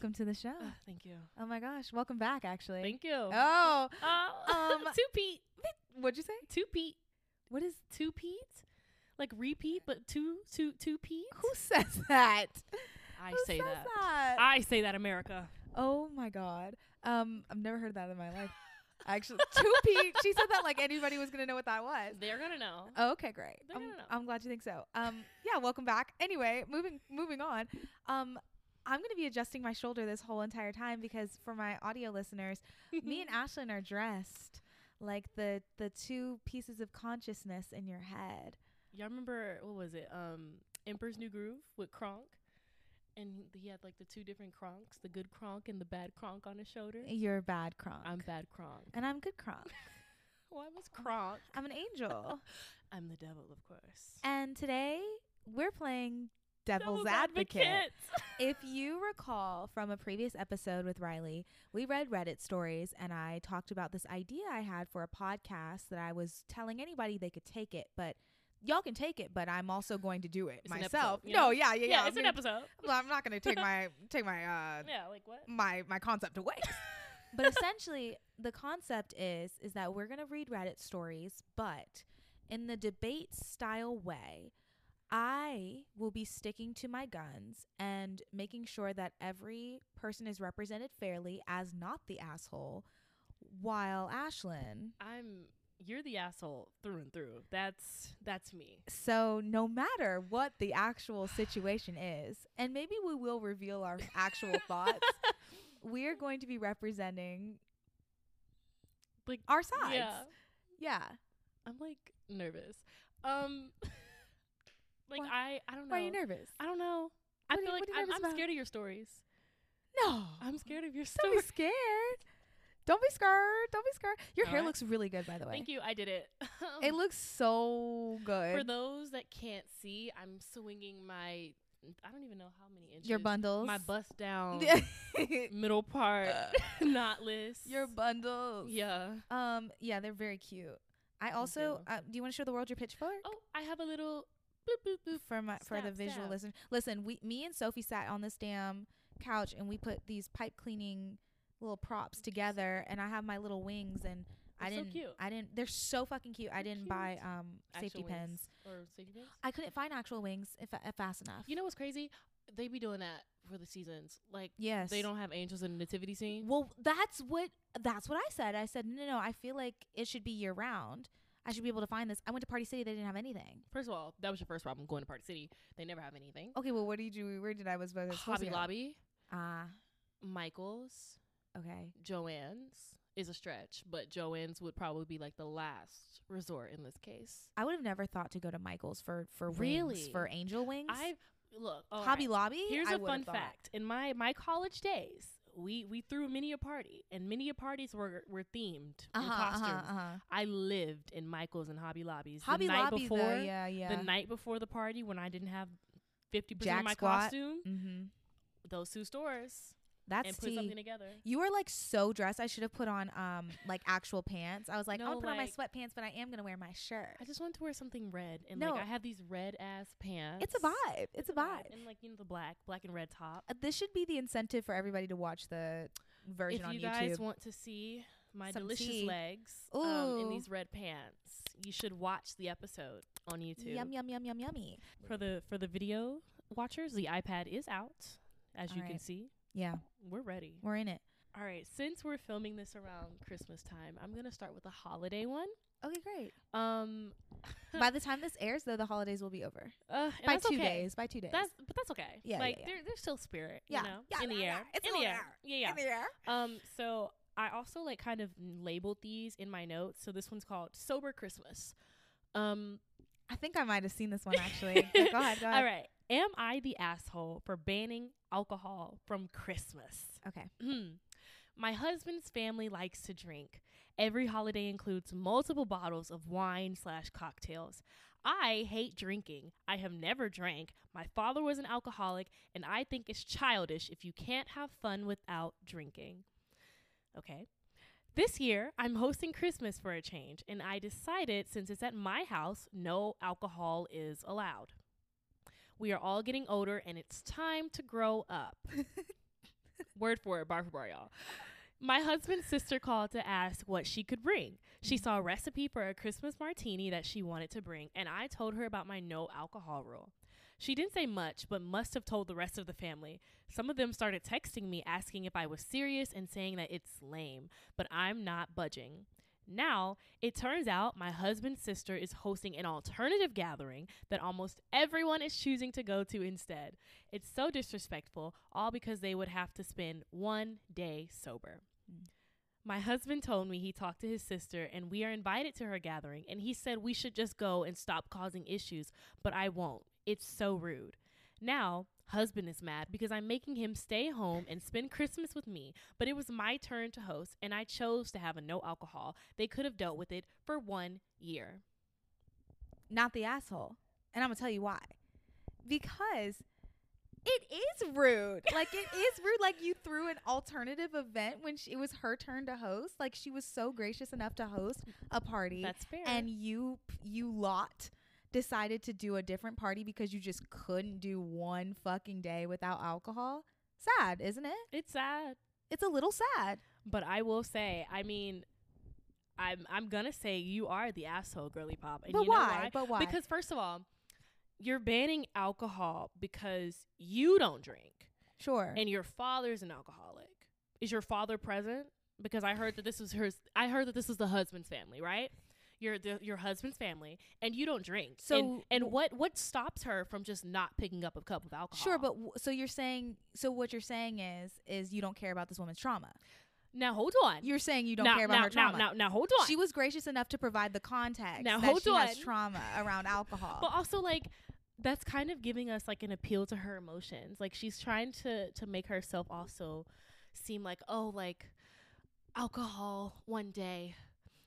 Welcome to the show. Ugh, thank you. Oh my gosh. Welcome back, actually. Thank you. Oh, Oh, um, two Pete. what'd you say? Two Pete. What is. Two Pete? Like repeat, but two, two, two Pete? Who says that? I Who say says that. that? I say that, America. oh my god. Um, I've never heard that in my life. Actually, two P. She said that like anybody was gonna know what that was. They're gonna know. Oh, okay, great. They're I'm, gonna know. I'm glad you think so. Um, yeah, welcome back. Anyway, moving moving on. Um, I'm gonna be adjusting my shoulder this whole entire time because for my audio listeners, me and Ashlin are dressed like the the two pieces of consciousness in your head. Y'all remember what was it? Um, Emperor's New Groove with Kronk, and he had like the two different Kronks, the good Kronk and the bad Kronk on his shoulder. You're bad Kronk. I'm bad Kronk. and I'm good Kronk. Why was Kronk? I'm an angel. I'm the devil, of course. and today we're playing Devil's, Advocate. if you recall from a previous episode with Riley, we read Reddit stories and I talked about this idea I had for a podcast that I was telling anybody they could take it, but y'all can take it, but I'm also going to do it It's myself. episode, you no, yeah, yeah, yeah. Yeah, it's an episode. Well, I'm not going to take my take my uh Yeah, like what? my my concept away. but essentially, the concept is is that we're going to read Reddit stories, but in the debate style way. I will be sticking to my guns and making sure that every person is represented fairly as not the asshole, while Ashlin. I'm you're the asshole through and through. That's that's me. So, no matter what the actual situation is, and maybe we will reveal our actual thoughts, we're going to be representing Like our sides. Yeah. Yeah. I'm like nervous. Um like Why- I I don't know. Why are you nervous? I don't know. I What are feel you- like what are you I'm, I'm scared of your stories. No. I'm scared of your stories. Don't be scared. Don't be scared. Don't be scared. Your hair Alright. looks really good, by the way. Thank you. I did it. It looks so good. For those that can't see, I'm swinging my I don't even know how many inches. Your bundles. My bust down middle part knotless. Your bundles. Yeah. Um. Yeah, they're very cute. I also. Uh, do you want to show the world your pitchfork? Oh, I have a little boop boop boop. for my for the visual stab. listen. Listen, we me and Sophie sat on this damn couch and we put these pipe cleaning little props together and I have my little wings and I They're so didn't cute. I didn't they're so fucking cute. I They're didn't buy um safety pins. or safety pins. I couldn't find actual wings if, if fast enough. You know what's crazy? They be doing that for the seasons. Like yes. they don't have angels in the nativity scene. Well, that's what that's what I said. I said, "No, no, no. I feel like it should be year round. I should be able to find this." I went to Party City, they didn't have anything. First of all, that was your first problem going to Party City. They never have anything. Okay, well, what did you where did I was supposed Hobby to go? Hobby Lobby, Ah, Michaels, okay. Joanne's is a stretch, but Joanne's would probably be like the last resort in this case. I would have never thought to go to Michael's for for wings, Really? for angel wings. I look Hobby right. Lobby. Here's I a fun fact. In my my college days, we we threw many a party, and many a parties were were themed in Uh-huh, costumes. uh-huh, uh-huh. I lived in Michaels and Hobby Lobbies. Hobby the night Lobby, before, though, yeah, yeah. the night before the party when I didn't have fifty percent of my squat. costume. mm-hmm. Those two stores That's and put tea. something together. You were like so dressed. I should have put on um like actual pants. I was like, No, I'm gonna put on my sweatpants, but I am gonna wear my shirt. I just wanted to wear something red, and No. like I have these red ass pants. It's a vibe. It's a vibe. and like you know the black, black and red top. Uh, this should be the incentive for everybody to watch the version if on you YouTube. guys want to see my Some delicious tea. legs um, in these red pants, you should watch the episode on YouTube. Yum yum yum yum yummy. For the for the video watchers, the iPad is out, as you can see. Yeah, We're ready. we're in it. All right, since we're filming this around Christmas time, I'm gonna start with a holiday one. Okay, great. Um, By the time this airs, though, the holidays will be over. uh, By two okay. days. By two days. That's but that's okay. Yeah, yeah, like yeah. There, there's still spirit. Yeah, you know, yeah, in the yeah, air, yeah. It's in the air. air. Yeah, yeah. In the air. Um, so I also like kind of labeled these in my notes. So this one's called Sober Christmas. Um, I think I might have seen this one actually. Go ahead. Go ahead. all right. Am I the asshole for banning alcohol from Christmas? Okay. My husband's family likes to drink. Every holiday includes multiple bottles of wine slash cocktails. I hate drinking. I have never drank. My father was an alcoholic, and I think it's childish if you can't have fun without drinking. Okay. This year, I'm hosting Christmas for a change, and I decided since it's at my house, no alcohol is allowed. We are all getting older and it's time to grow up. Word for it, bar for bar, y'all. My husband's sister called to ask what she could bring. She saw a recipe for a Christmas martini that she wanted to bring, and I told her about my no alcohol rule. She didn't say much, but must have told the rest of the family. Some of them started texting me asking if I was serious and saying that it's lame, but I'm not budging. Now, it turns out my husband's sister is hosting an alternative gathering that almost everyone is choosing to go to instead. It's so disrespectful, all because they would have to spend one day sober. Mm. My husband told me he talked to his sister and we are invited to her gathering, and he said we should just go and stop causing issues, but I won't. It's so rude. Now, husband is mad because I'm making him stay home and spend Christmas with me, but it was my turn to host and I chose to have a no alcohol. They could have dealt with it for one year. Not the asshole. And I'm going to tell you why. Because it is rude. Like it is rude. Like you threw an alternative event when she, it was her turn to host. Like she was so gracious enough to host a party, That's fair. and you you lot decided to do a different party because you just couldn't do one fucking day without alcohol. Sad, isn't it? it's sad. It's a little sad. But I will say, I mean, I'm I'm gonna say you are the asshole, girly pop. And but you know why? why? But why? Because first of all, you're banning alcohol because you don't drink sure. and your father's an alcoholic. Is your father present? Because I heard that this was her. I heard that this was the husband's family, right? Your the, your husband's family, and you don't drink. So and, and what what stops her from just not picking up a cup of alcohol? Sure, but w- so you're saying so what you're saying is is you don't care about this woman's trauma. now hold on. You're saying you don't now, care about now, her trauma. Now, now, now hold on. She was gracious enough to provide the context Now, hold she has on. trauma around alcohol. But also like that's kind of giving us like an appeal to her emotions. Like she's trying to to make herself also seem like, "Oh, like alcohol one day.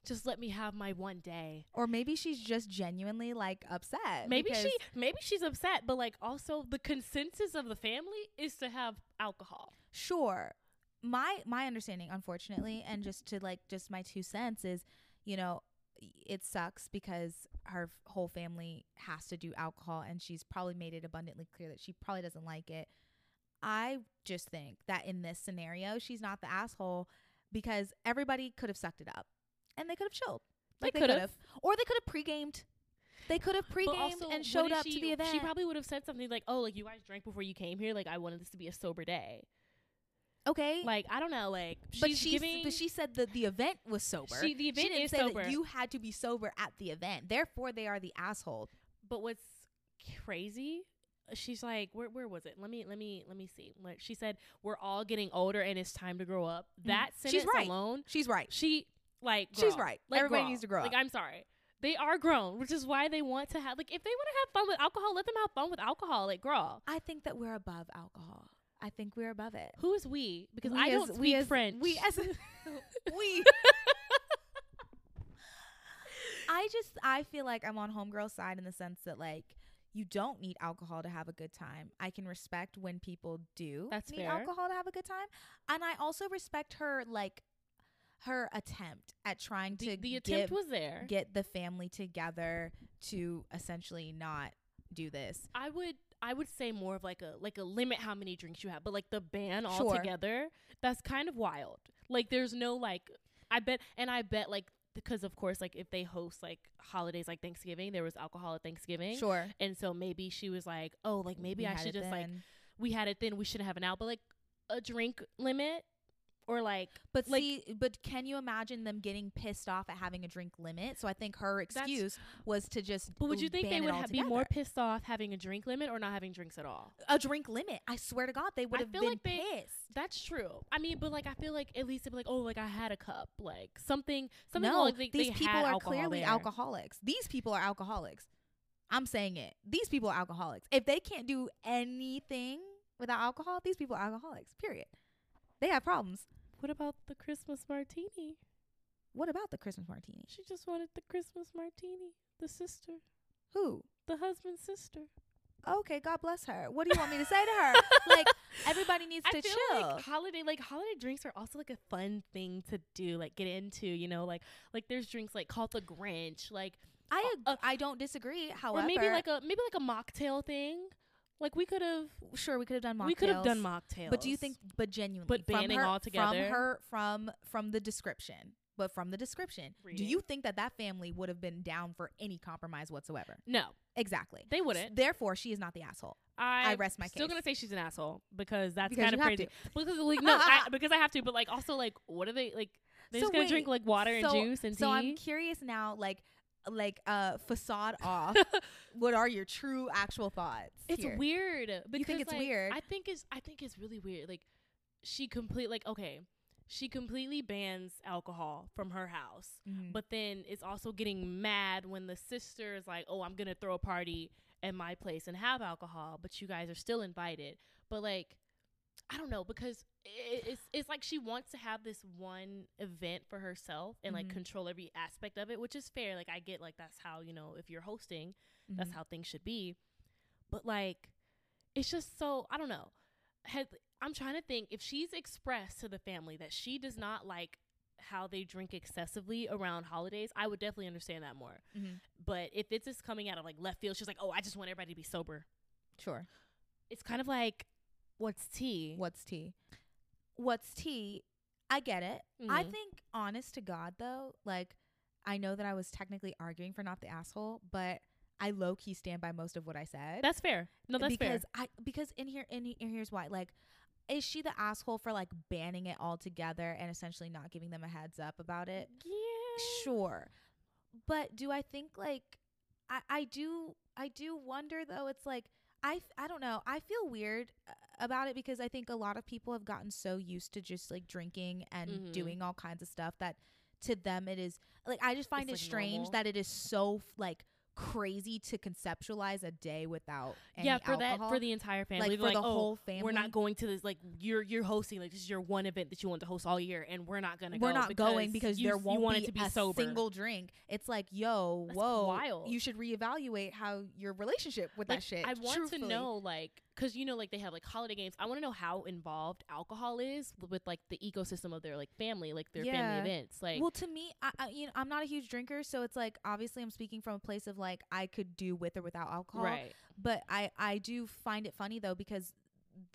Just let me have my one day." or maybe she's just genuinely like upset. Maybe she maybe she's upset, but like also the consensus of the family is to have alcohol. sure. My my understanding, unfortunately, and just to like just my two cents is, you know, it sucks because her f- whole family has to do alcohol, and she's probably made it abundantly clear that she probably doesn't like it. I just think that in this scenario, she's not the asshole because everybody could have sucked it up and they could have chilled. Like They they, could've. or they could have pre-gamed. They could have pre-gamed also, and showed up she, to the event. She probably would have said something like, "Oh, like you guys drank before you came here. Like I wanted this to be a sober day." okay, Like I don't know. Like but she's she giving. but she said that the event was sober. She- the event didn't is say sober. that you had to be sober at the event. Therefore, they are the asshole. But what's crazy? She's like, where where was it? Let me let me let me see. Like she said, we're all getting older and it's time to grow up. Mm. That She's sentence right. alone, She's right. she like She's girl. right. Like, Everybody needs to grow Like up. I'm sorry. They are grown, which is why they want to have like if they want to have fun with alcohol, let them have fun with alcohol. Like girl, I think that we're above alcohol. I think we're above it. who is we? Because We I as- don't we speak as- French. We as we. I just I feel like I'm on homegirl side in the sense that like you don't need alcohol to have a good time. I can respect when people do That's need fair. alcohol to have a good time, and I also respect her like her attempt at trying the, to the attempt give- was there. get the family together to essentially not do this. I would I would say more of like a like a limit how many drinks you have, but like the ban Sure. altogether, that's kind of wild. Like there's no like I bet and I bet like because of course like if they host like holidays like Thanksgiving, there was alcohol at Thanksgiving. Sure. And so maybe she was like, "Oh, like maybe We I should just like we had it then, we shouldn't have it now." But like a drink limit or like But like- see, but can you imagine them getting pissed off at having a drink limit? So I think her excuse was to just. But would you think they would ha- be more pissed off having a drink limit or not having drinks at all? a drink limit? I swear to God, they would have been like they- pissed. That's true. I mean, but like I feel like at least they'd be like, oh, like I had a cup, like something, something no, like they, these they people are clearly there. alcoholics. These people are alcoholics. I'm saying it. These people are alcoholics. If they can't do anything without alcohol, these people are alcoholics. Period. They have problems. What about the Christmas martini? What about the Christmas martini? She just wanted the Christmas martini. The sister, Who? the husband's sister. Okay, God bless her. What do you want me to say to her? like everybody needs I to feel chill. like holiday, like holiday drinks are also like a fun thing to do, like get into. You know, like like there's drinks like called the Grinch, like I uh, I don't disagree. However, or maybe like a maybe like a mocktail thing. Like we could have, Sure, we could have done mocktails. we could have done mocktails. But do you think, but genuinely, But banning her, altogether? from her, from from the description, but from the description, do you think that that family would have been down for any compromise whatsoever? no? Exactly. They wouldn't. Therefore, she is not the asshole. I, I rest my case. Still case. gonna say she's an asshole because that's Because kind of crazy. Because like no, I, because I have to. But like also like, what are they like? They're So just gonna wait, drink like water and juice and So tea. I'm curious now, like, like uh, facade off. what are your true actual thoughts? It's here? weird. Because, think it's like, weird? I think it's I think it's really weird. Like she complete like okay, she completely bans alcohol from her house, Mhm. but then is also getting mad when the sister is like, "Oh, I'm gonna throw a party at my place and have alcohol, but you guys are still invited." But like, I don't know because it's it's like she wants to have this one event for herself and like Mhm. control every aspect of it, which is fair. Like I get like that's how you know if you're hosting that's Mhm. how things should be. But like, it's just so I don't know. Had, I'm trying to think if she's expressed to the family that she does not like how they drink excessively around holidays, I would definitely understand that more. Mhm. But if it's just coming out of like left field, she's like, "Oh, I just want everybody to be sober." Sure. It's kind of like, what's tea? What's tea? What's tea? I get it. I Mhm. think, honest to God, though, like, I know that I was technically arguing for not the asshole, but I low key stand by most of what I said. That's fair. No, that's because fair. I because in here in, he- here's why. Like, is she the asshole for like banning it all together and essentially not giving them a heads up about it? Yeah. Sure. But do I think like I I do I do wonder though it's like I I don't know. I feel weird uh, about it because I think a lot of people have gotten so used to just like drinking and Mhm. doing all kinds of stuff that to them it is like I just find It's, it like, strange normal. that it is so like crazy to conceptualize a day without any yeah, for alcohol. that for the entire family. like for the oh, whole family. We're not going to this like you're you're hosting like this is your one event that you want to host all year, and we're not gonna. we're go not going because you, there you won't want be, it to be a sober. single drink. It's like, yo, That's whoa, wild. you should reevaluate how your relationship with like, that shit. I want truthfully. to know like because you know like they have like holiday games. I want to know how involved alcohol is with like the ecosystem of their like family, like their Yeah. family events. Like well, to me, I, I you know I'm not a huge drinker, so it's like obviously I'm speaking from a place of like I could do with or without alcohol. right, But I I do find it funny though because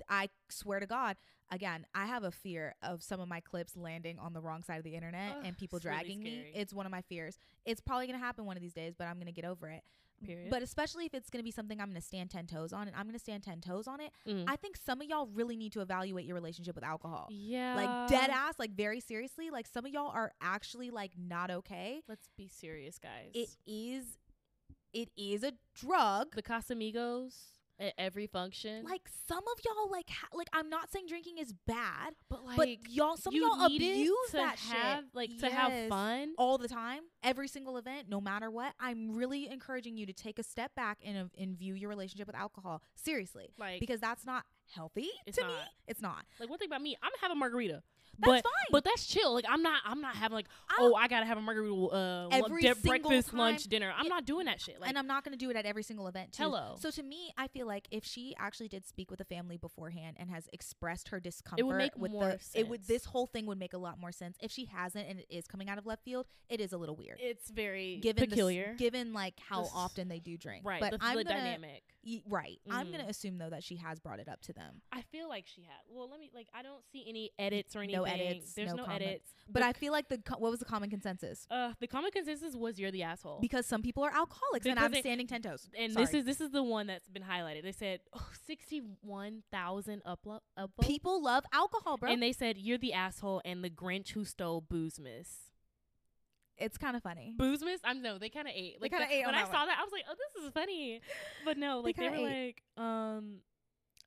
I swear to God, again, I have a fear of some of my clips landing on the wrong side of the internet and people it's really dragging me. It's one of my fears. It's probably gonna happen one of these days, but I'm gonna get over it. Period. But especially if it's gonna be something I'm gonna stand ten toes on, and I'm gonna stand ten toes on it. Mm. I think some of y'all really need to evaluate your relationship with alcohol. yeah, Like dead ass, like very seriously. Like some of y'all are actually like not okay. Let's be serious, guys. It is, it is a drug. the Casamigos at every function, Like some of y'all, like ha- like I'm not saying drinking is bad, but like but y'all, some of y'all abuse that have shit. like to have fun. all the time, every single event, no matter what. I'm really encouraging you to take a step back and uh, and view your relationship with alcohol seriously Like because that's not healthy to me. It's not. Like one thing about me, I'm gonna have a margarita. That's but, fine. But that's chill. Like I'm not. I'm not having like. I oh, I gotta have a margarita. Uh, Every de- breakfast, time- lunch, dinner. I'm Yeah. not doing that shit. Like and I'm not going to do it at every single event too. Hello. So to me, I feel like if she actually did speak with the family beforehand and has expressed her discomfort would make with more the it would this whole thing would make a lot more sense. If she hasn't and it is coming out of left field, it is a little weird. it's very given the peculiar. given like how This- often they do drink. right. But the, I'm the gonna, dynamic. y- right. I'm Mhm. going to assume though that she has brought it up to them. I feel like she had. Well, let me like. I don't see any edits or anything. No edits, There's no no, edits. But The I feel like the co- what was the common consensus? Uh, the common consensus was you're the asshole. Because some people are alcoholics and I'm they- standing ten toes. and Sorry. this is this is the one that's been highlighted. They said oh, 61,000 upload upvotes. people love alcohol, bro. and they said you're the asshole and the Grinch who stole Boozmas. it's kind of funny. Boozmas? I'm no, they kind of ate. Like kinda the- ate on when I that saw one. that, I was like, oh, this is funny. But no, like they, kinda were ate. like, um,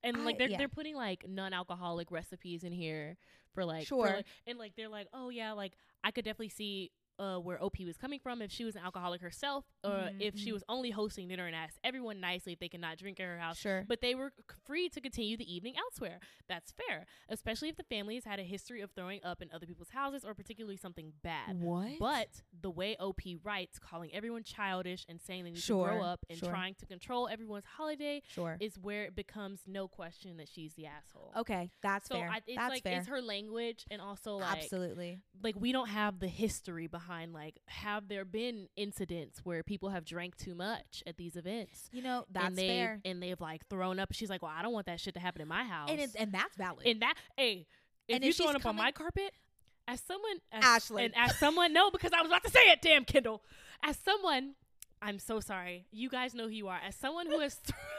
and I- like they're yeah. they're putting like non-alcoholic recipes in here for like for, Sure. like- and like they're like, oh yeah, like I could definitely see. Uh, where OP was coming from, if she was an alcoholic herself, or Mhm, if she was only hosting dinner and asked everyone nicely if they could not drink at her house, Sure. but they were free to continue the evening elsewhere. That's fair, especially if the family has had a history of throwing up in other people's houses or particularly something bad. What? But the way OP writes, calling everyone childish and saying they need to grow up and sure. trying to control everyone's holiday Sure. is where it becomes no question that she's the asshole. Okay, that's so fair. I, it's that's like fair. it's her language and also like Absolutely. like we don't have the history behind behind like have there been incidents where people have drank too much at these events You know, that's and they fair. and they've like thrown up she's like well i don't want that shit to happen in my house And it's, and that's valid. and that hey if And you if she's throwing up on my carpet as someone as, Ashley. and as someone no because i was about to say it damn Kyndal as someone i'm so sorry you guys know who you are as someone who has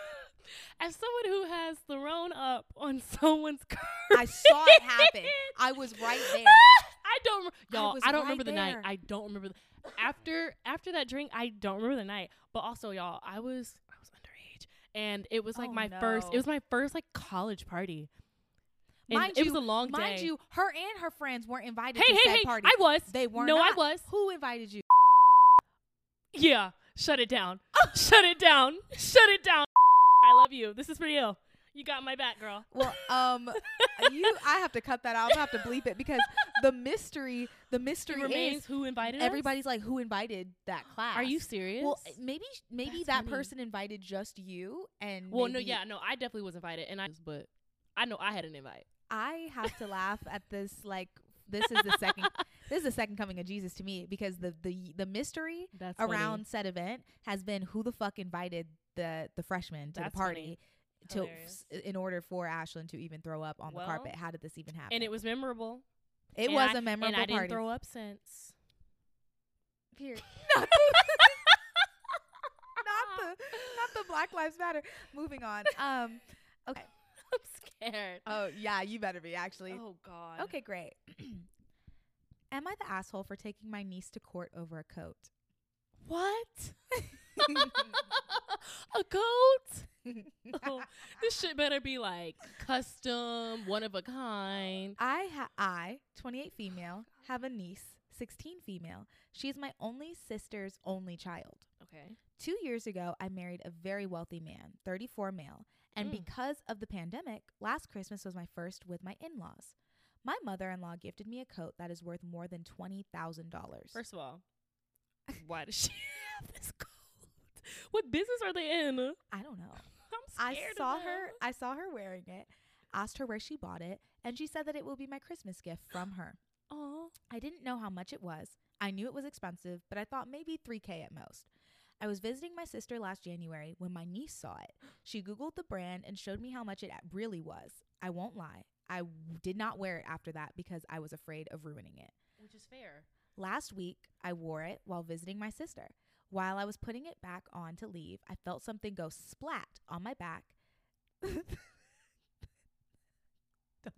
as someone who has thrown up on someone's car, I saw it happen. I was right there. I don't, y'all. was I, don't right remember the night. I don't remember the, after after that drink. I don't remember the night. But also, y'all, I was I was underage, and it was like Oh, my first. It was my first like college party. And Mind it you, was a long Mind day. you, her and her friends weren't invited hey, to hey, hey! party. I was. they weren't. No, I was. Who invited you? Yeah, shut it down. shut it down. Shut it down. Love you. This is for you. You got my back, girl. Well, um, you. I have to cut that out. I have to bleep it because the mystery, the It mystery remains is who invited us? everybody's like, who invited that class? Are you serious? Well, maybe maybe That's that funny. person invited just you, and well, no, yeah, no. I definitely was invited, and I. But I know I had an invite. I have to laugh at this. Like, this is the second. this is the second coming of Jesus to me because the the the mystery That's funny. around said event has been who the fuck invited the the freshmen to That's the party to Hilarious. in order for Ashlin to even throw up on Well, the carpet. How did this even happen? and it was memorable. it and was I- a memorable and I didn't party. throw up since. Period. not, the not the Black Lives Matter. Moving on. Um. Okay. I'm scared. Oh yeah, you better be actually. oh God. Okay, great. Am I the asshole for taking my niece to court over a coat? What? a coat? Oh, this shit better be like custom, one of a kind. I ha- I, 28 female, have a niece, 16 female. She is my only sister's only child. Okay. Two years ago, I married a very wealthy man, 34 male, and Mm. because of the pandemic, last Christmas was my first with my in-laws. My mother-in-law gifted me a coat that is worth more than twenty thousand dollars. First of all, why does she have this coat? What business are they in? I'm don't know. I'm scared. I saw her. I saw her wearing it. Asked her where she bought it, and she said that it will be my Christmas gift from her. Aw. I didn't know how much it was. I knew it was expensive, but I thought maybe 3K at most. I was visiting my sister last January when my niece saw it. She Googled the brand and showed me how much it really was. I won't lie, I w- did not wear it after that because I was afraid of ruining it. Which is fair. Last week, I wore it while visiting my sister. While I was putting it back on to leave, I felt something go splat on my back. Don't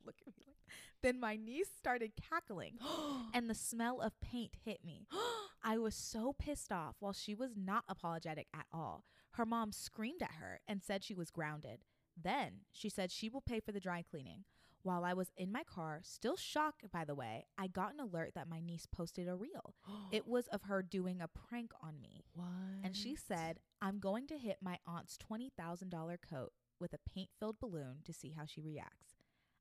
look at me like Then my niece started cackling and the smell of paint hit me. I was so pissed off while she was not apologetic at all. Her mom screamed at her and said she was grounded. Then she said she will pay for the dry cleaning. While I was in my car, still shocked by the way, I got an alert that my niece posted a reel. It was of her doing a prank on me. what? And she said, I'm going to hit my aunt's $20,000 coat with a paint filled balloon to see how she reacts.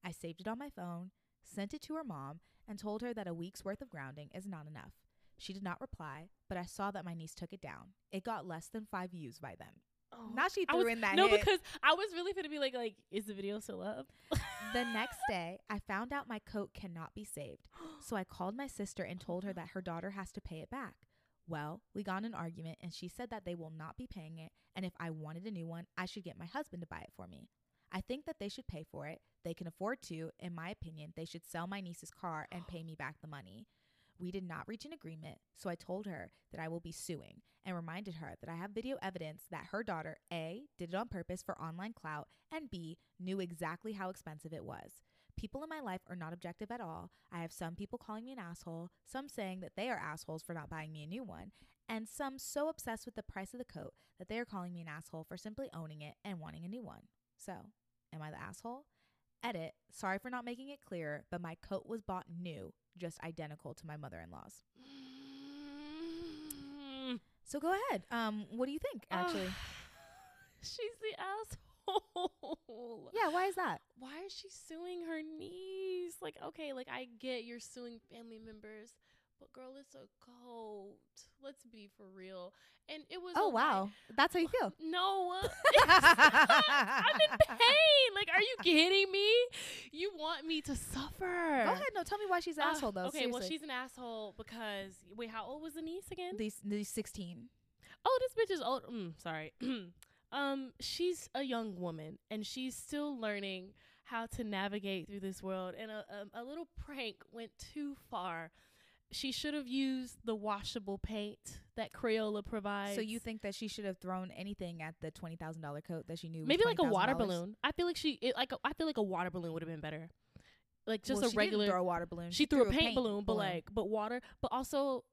I saved it on my phone, sent it to her mom, and told her that a week's worth of grounding is not enough. She did not reply, but I saw that my niece took it down. It got less than five views by then. Oh. Now she threw was- in that No, hit. because I was really going to be like, like, is the video still up? The next day, I found out my coat cannot be saved. So I called my sister and told her that her daughter has to pay it back. Well, we got in an argument and she said that they will not be paying it and if I wanted a new one, I should get my husband to buy it for me. I think that they should pay for it. They can afford to. In my opinion, they should sell my niece's car and pay me back the money. We did not reach an agreement, so I told her that I will be suing and reminded her that I have video evidence that her daughter A did it on purpose for online clout and B knew exactly how expensive it was. People in my life are not objective at all. I have some people calling me an asshole, some saying that they are assholes for not buying me a new one, and some so obsessed with the price of the coat that they are calling me an asshole for simply owning it and wanting a new one. So, am I the asshole? Edit. Sorry for not making it clear, but my coat was bought new, just identical to my mother-in-law's. Mm. So go ahead. Um, what do you think? Actually, She's the asshole. yeah. Why is that? Why is she suing her niece? Like, okay, like I get you're suing family members, But girl, it's a coat. Let's be for real. And it was. Oh like- wow, that's how you feel. no. I'm in pain. Like, are you kidding me? You want me to suffer? Go ahead, no, tell me why she's an Uh, asshole though. Okay, well, she's an asshole because wait, how old was the niece again? these these sixteen. oh, this bitch is old. Mm, sorry. um, she's a young woman and she's still learning how to navigate through this world. And a a, a little prank went too far. She should have used the washable paint that Crayola provides. So you think that she should have thrown anything at the twenty thousand dollar coat that she knew? was maybe like a water balloon? I feel like she it, like a, I feel like a water balloon would have been better. Like just Well, a she didn't regular. throw a water balloon. she threw a paint, balloon, but like but water, but also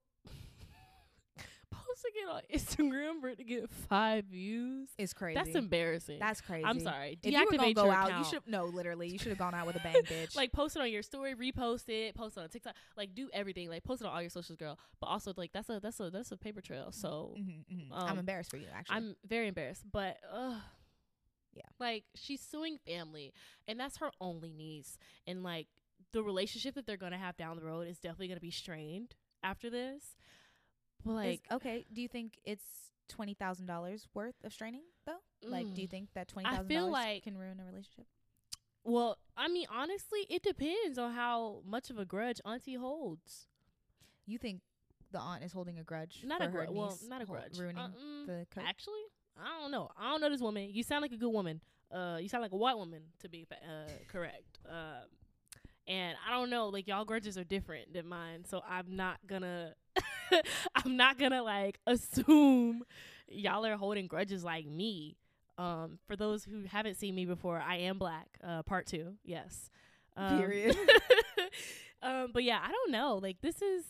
posting it on Instagram for it to get five views. is crazy. That's embarrassing. That's crazy. I'm sorry. If you were gonna go your out, account. you should no, literally, you should have gone out with a bang, bitch. like post it on your story, repost it, post it on TikTok, like do everything, like post it on all your socials, girl. But also like that's a that's a that's a paper trail. So Mhm, mhm. I'm um, embarrassed for you. Actually, I'm very embarrassed, but uh Yeah. Like she's suing family and that's her only niece and like the relationship that they're going to have down the road is definitely going to be strained after this. Is- like okay. Do you think it's twenty thousand dollars worth of straining though? Like, do you mm, think that twenty thousand dollars like- can ruin a relationship? well, I mean honestly, it depends on how much of a grudge auntie holds. You think the aunt is holding a grudge? Not for a grudge. Well, not a grudge. ruining Uh, mm, the coat. Actually, I don't know. I don't know this woman. You sound like a good woman. Uh, you sound like a white woman to be uh correct. Um, and I don't know. Like y'all grudges are different than mine, so I'm not gonna. I'm not gonna like assume y'all are holding grudges like me. Um, for those who haven't seen me before, I am black. Uh, part two, yes. Um, Period. um, but yeah, I don't know. Like this is.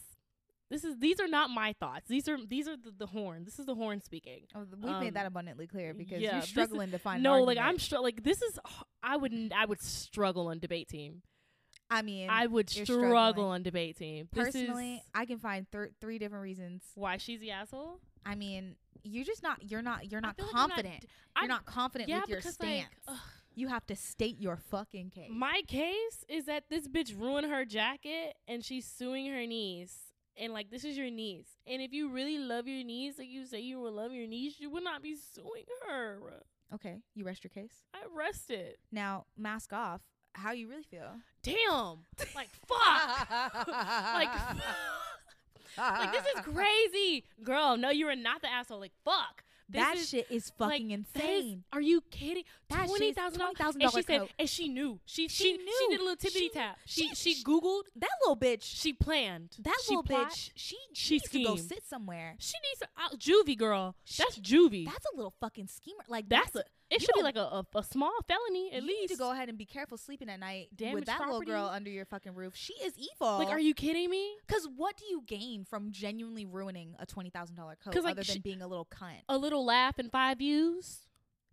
This is these are not my thoughts. These are these are the, the horn. This is the horn speaking. Oh, we've made that um, abundantly clear because yeah, you're this is- struggling to find. no, like. I'm str- like this is I would I would struggle on debate team. I mean, I would you're struggle on debate team. This personally, I can find thir- three different reasons. why she's the asshole. I mean, you're just not. You're not. You're not feel like I'm not confident. you're not confident yeah, with your stance. like you have to state your fucking case. my case is that this bitch ruined her jacket and she's suing her niece. And like this is your niece. And if you really love your niece, like you say you will love your niece, you would not be suing her. okay, you rest your case. I rested. Now, mask off. How you really feel? Damn. Like fuck. like like this is crazy, girl. No, you are not the asshole. Like fuck. This that is, shit is fucking is- insane. are you kidding? That Twenty thousand dollars. And she said, and she knew. She She she she did a little tippity tap. She she- she googled. that little bitch. She planned. that she little plot- bitch. She she needs to go sit somewhere. She needs to out juvie, girl. That's juvie. That's a little fucking schemer. Like That's that's, a. It you should be like a, a, a small felony at you least. need to go ahead and be careful sleeping at night Damage with that little girl under your fucking roof. She is evil. Like, are you kidding me? Because what do you gain from genuinely ruining a twenty thousand dollar coat like, other she- than being a little cunt? A little laugh and five views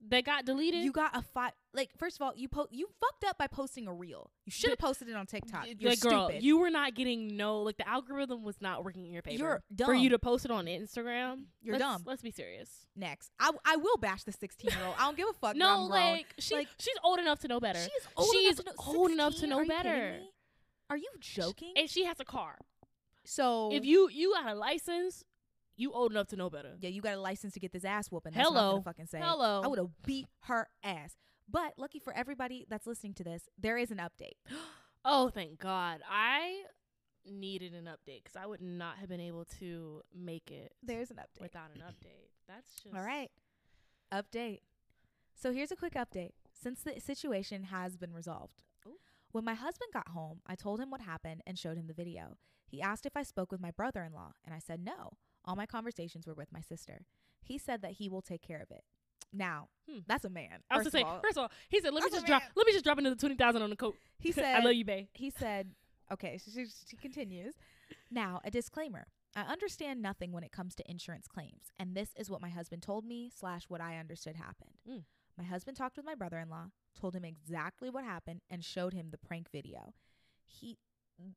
that got deleted. You got a five. Like first of all, you po- you fucked up by posting a reel. You should have posted it on TikTok. You're like, girl, stupid. you were not getting no like the algorithm was not working in your favor. You're For you to post it on Instagram, You're let's, dumb. Let's be serious. Next, I I will bash the sixteen year old. I don't give a fuck. no, like she Like, she's old enough to know better. She is old She enough to know. old enough to know Are you better. me? Are you joking? and she has a car. so If you you got a license, you old enough to know better. yeah, you got a license to get this ass whooping. That's Hello. fucking say. Hello. I would have beat her ass. But lucky for everybody that's listening to this, there is an update. Oh, thank God. I needed an update because I would not have been able to make it There's an update. without an update. That's just All right. Update. So here's a quick update. Since the situation has been resolved. Ooh. When my husband got home, I told him what happened and showed him the video. He asked if I spoke with my brother in law, and I said no. All my conversations were with my sister. He said that he will take care of it. Now, Hmm. that's a man. I was first to say, all. first of all, he said, "Let me just drop, man. let me just drop another twenty thousand on the coat." he said, "I love you, babe." he said, okay, so she, she continues. Now, a disclaimer. I understand nothing when it comes to insurance claims, and this is what my husband told me slash what I understood happened. Mm. My husband talked with my brother-in-law, told him exactly what happened, and showed him the prank video. He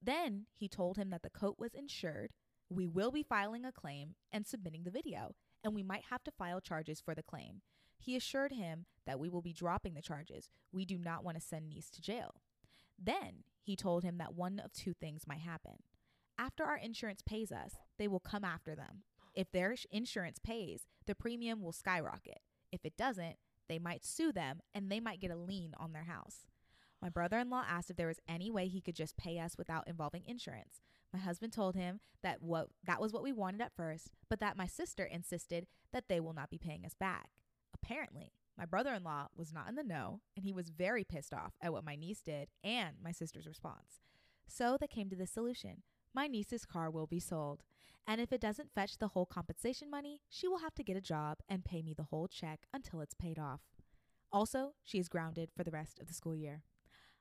then he told him that the coat was insured. We will be filing a claim and submitting the video, and we might have to file charges for the claim. He assured him that we will be dropping the charges. We do not want to send niece to jail. Then he told him that one of two things might happen. after our insurance pays us, they will come after them. If their insurance pays, the premium will skyrocket. If it doesn't, they might sue them and they might get a lien on their house. My brother in law asked if there was any way he could just pay us without involving insurance. My husband told him that what that was what we wanted at first, but that my sister insisted that they will not be paying us back. Apparently, my brother in law was not in the know, and he was very pissed off at what my niece did and my sister's response. So they came to this solution my niece's car will be sold. And if it doesn't fetch the whole compensation money, she will have to get a job and pay me the whole check until it's paid off. Also, she is grounded for the rest of the school year.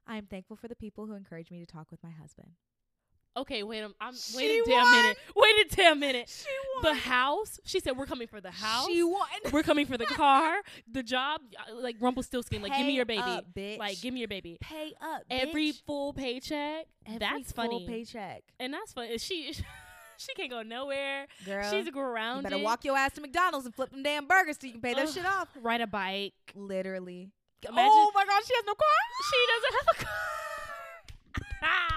I am thankful for the people who encouraged me to talk with my husband. Okay, wait. I'm, wait a damn won. minute. Wait a damn minute. She The house. She said we're coming for the house. She won. we're coming for the car, the job. uh, Like Rumpelstiltskin. Like, give me your baby. up, bitch. Like, give me your baby. pay up. Every bitch. full paycheck. Every that's full funny. paycheck. and that's funny. She she can't go nowhere. Girl, She's you grounded. better walk your ass to McDonald's and flip them damn burgers so you can pay that shit off. Ride a bike. Literally. Imagine- oh my god, she has no car. She doesn't have a car.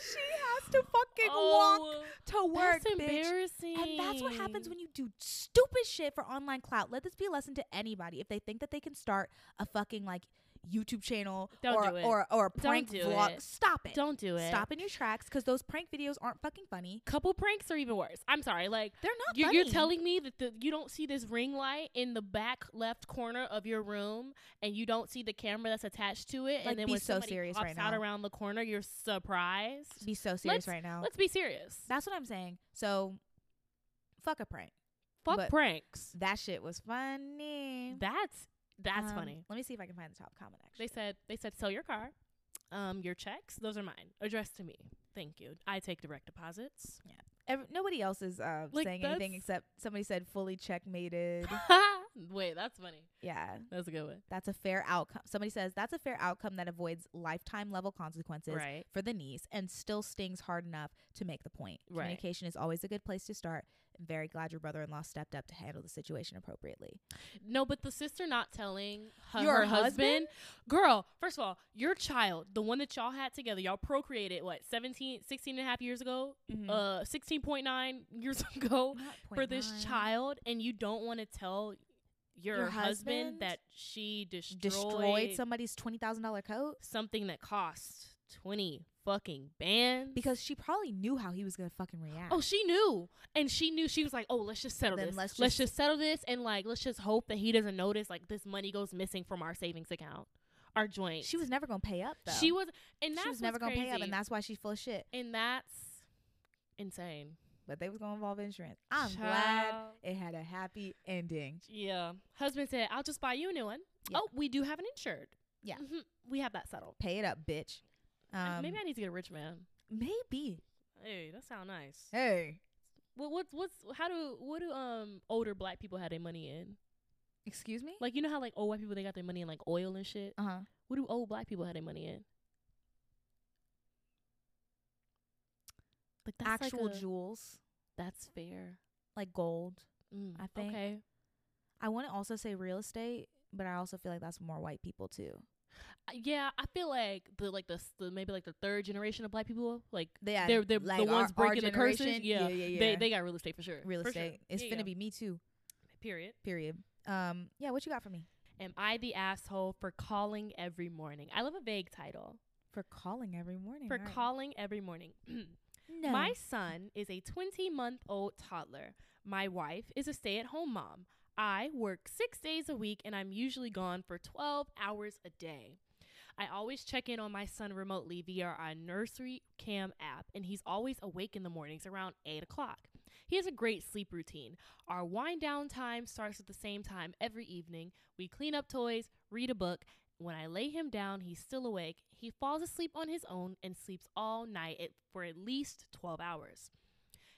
She has to fucking oh, walk oh, to work, that's bitch. embarrassing. And that's what happens when you do stupid shit for online clout. Let this be a lesson to anybody. If they think that they can start a fucking like YouTube channel Don't or, do it. or or prank do vlog, it. stop it. Don't do it. Stop in your tracks because those prank videos aren't fucking funny. Couple pranks are even worse. I'm sorry. Like They're not you're, you're telling me that the, you don't see this ring light in the back left corner of your room, and you don't see the camera that's attached to it, Like, and then when so somebody serious pops right out now. around the corner, you're surprised. be so serious Let's- right now. Let's be serious. That's what I'm saying. So, fuck a prank. Fuck but- pranks. That shit was funny. That's that's Um, funny. Let me see if I can find the top comment. Actually, They said they said sell your car, um, your checks. Those are mine. Addressed to me. Thank you. I take direct deposits. Every, nobody else is uh, Like, saying anything except somebody said fully checkmated. Wait, that's funny. yeah, That's a good one. that's a fair outcome. Somebody says that's a fair outcome that avoids lifetime level consequences Right. for the niece and still stings hard enough to make the point. Right. Communication is always a good place to start. I'm very glad your brother-in-law stepped up to handle the situation appropriately. No, but the sister not telling her, Your her husband, husband? girl, first of all, your child, the one that y'all had together, y'all procreated, what, 17, 16 and a half years ago? Mm-hmm. Uh, 16.9 years ago for this 0.9. child, and you don't want to tell your, Your husband, husband that she destroyed, destroyed somebody's twenty thousand dollar coat something that cost 20 fucking bands. because she probably knew how he was gonna fucking react. Oh, she knew, and she knew she was like, "Oh, let's just settle Then this. let's Let's, just- just settle this, and like, let's just hope that he doesn't notice like this money goes missing from our savings account, our joint." she was never gonna pay up though. she was, and that's she was never gonna pay up, and that's why she's full of shit. and that's insane. But they was gonna involve insurance. I'm glad it had a happy ending. Yeah, husband said, "I'll just buy you a new one." Yeah. Oh, we do have an insured. Yeah. Mhm. we have that settled. Pay it up, bitch. Um, Maybe I need to get a rich man. maybe. Hey, that sound nice. Hey, What what's what's how do what do um older black people have their money in? excuse me. Like you know how like old white people they got their money in like oil and shit. Uh huh. What do old black people have their money in? Like that's Actual like a- jewels, That's fair. like gold. Mm, I think. Okay. I want to also say real estate, but I also feel like that's more white people too. Uh, Yeah, I feel like the like the, the maybe like the third generation of black people, like They they're they're like the ones our, our breaking the curses. generation. Yeah, yeah, yeah. they they got real estate for sure. real For sure. estate. It's Yeah, finna yeah. be me too. period. Period. Um. Yeah. What you got for me Am I the asshole for calling every morning? I love a vague title. for calling every morning? For Alright. calling every morning. No. My son is a 20 month old toddler. My wife is a stay at home mom. I work six days a week and I'm usually gone for 12 hours a day. I always check in on my son remotely via our nursery cam app, and he's always awake in the mornings around 8 o'clock. He has a great sleep routine. Our wind down time starts at the same time every evening. We clean up toys, read a book. When I lay him down, he's still awake. He falls asleep on his own and sleeps all night for at least 12 hours.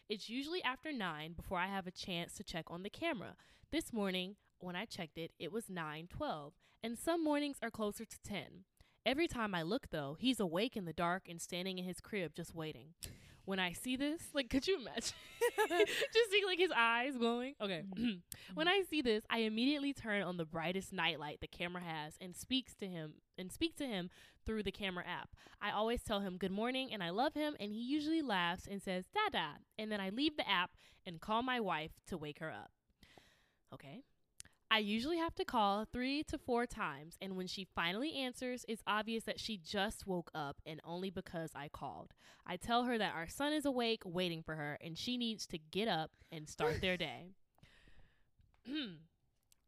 It's usually after 9 before I have a chance to check on the camera. This morning, when I checked it, it was 9:12, and some mornings are closer to 10. Every time I look though, he's awake in the dark and standing in his crib just waiting. When I see this, like could you imagine? just seeing like his eyes glowing. Okay. Mm-hmm. when I see this, I immediately turn on the brightest nightlight the camera has and speaks to him and speak to him through the camera app. I always tell him good morning and I love him, and he usually laughs and says dada. And then I leave the app and call my wife to wake her up. Okay. I usually have to call three to four times, and when she finally answers, it's obvious that she just woke up and only because I called. I tell her that our son is awake waiting for her, and she needs to get up and start their day.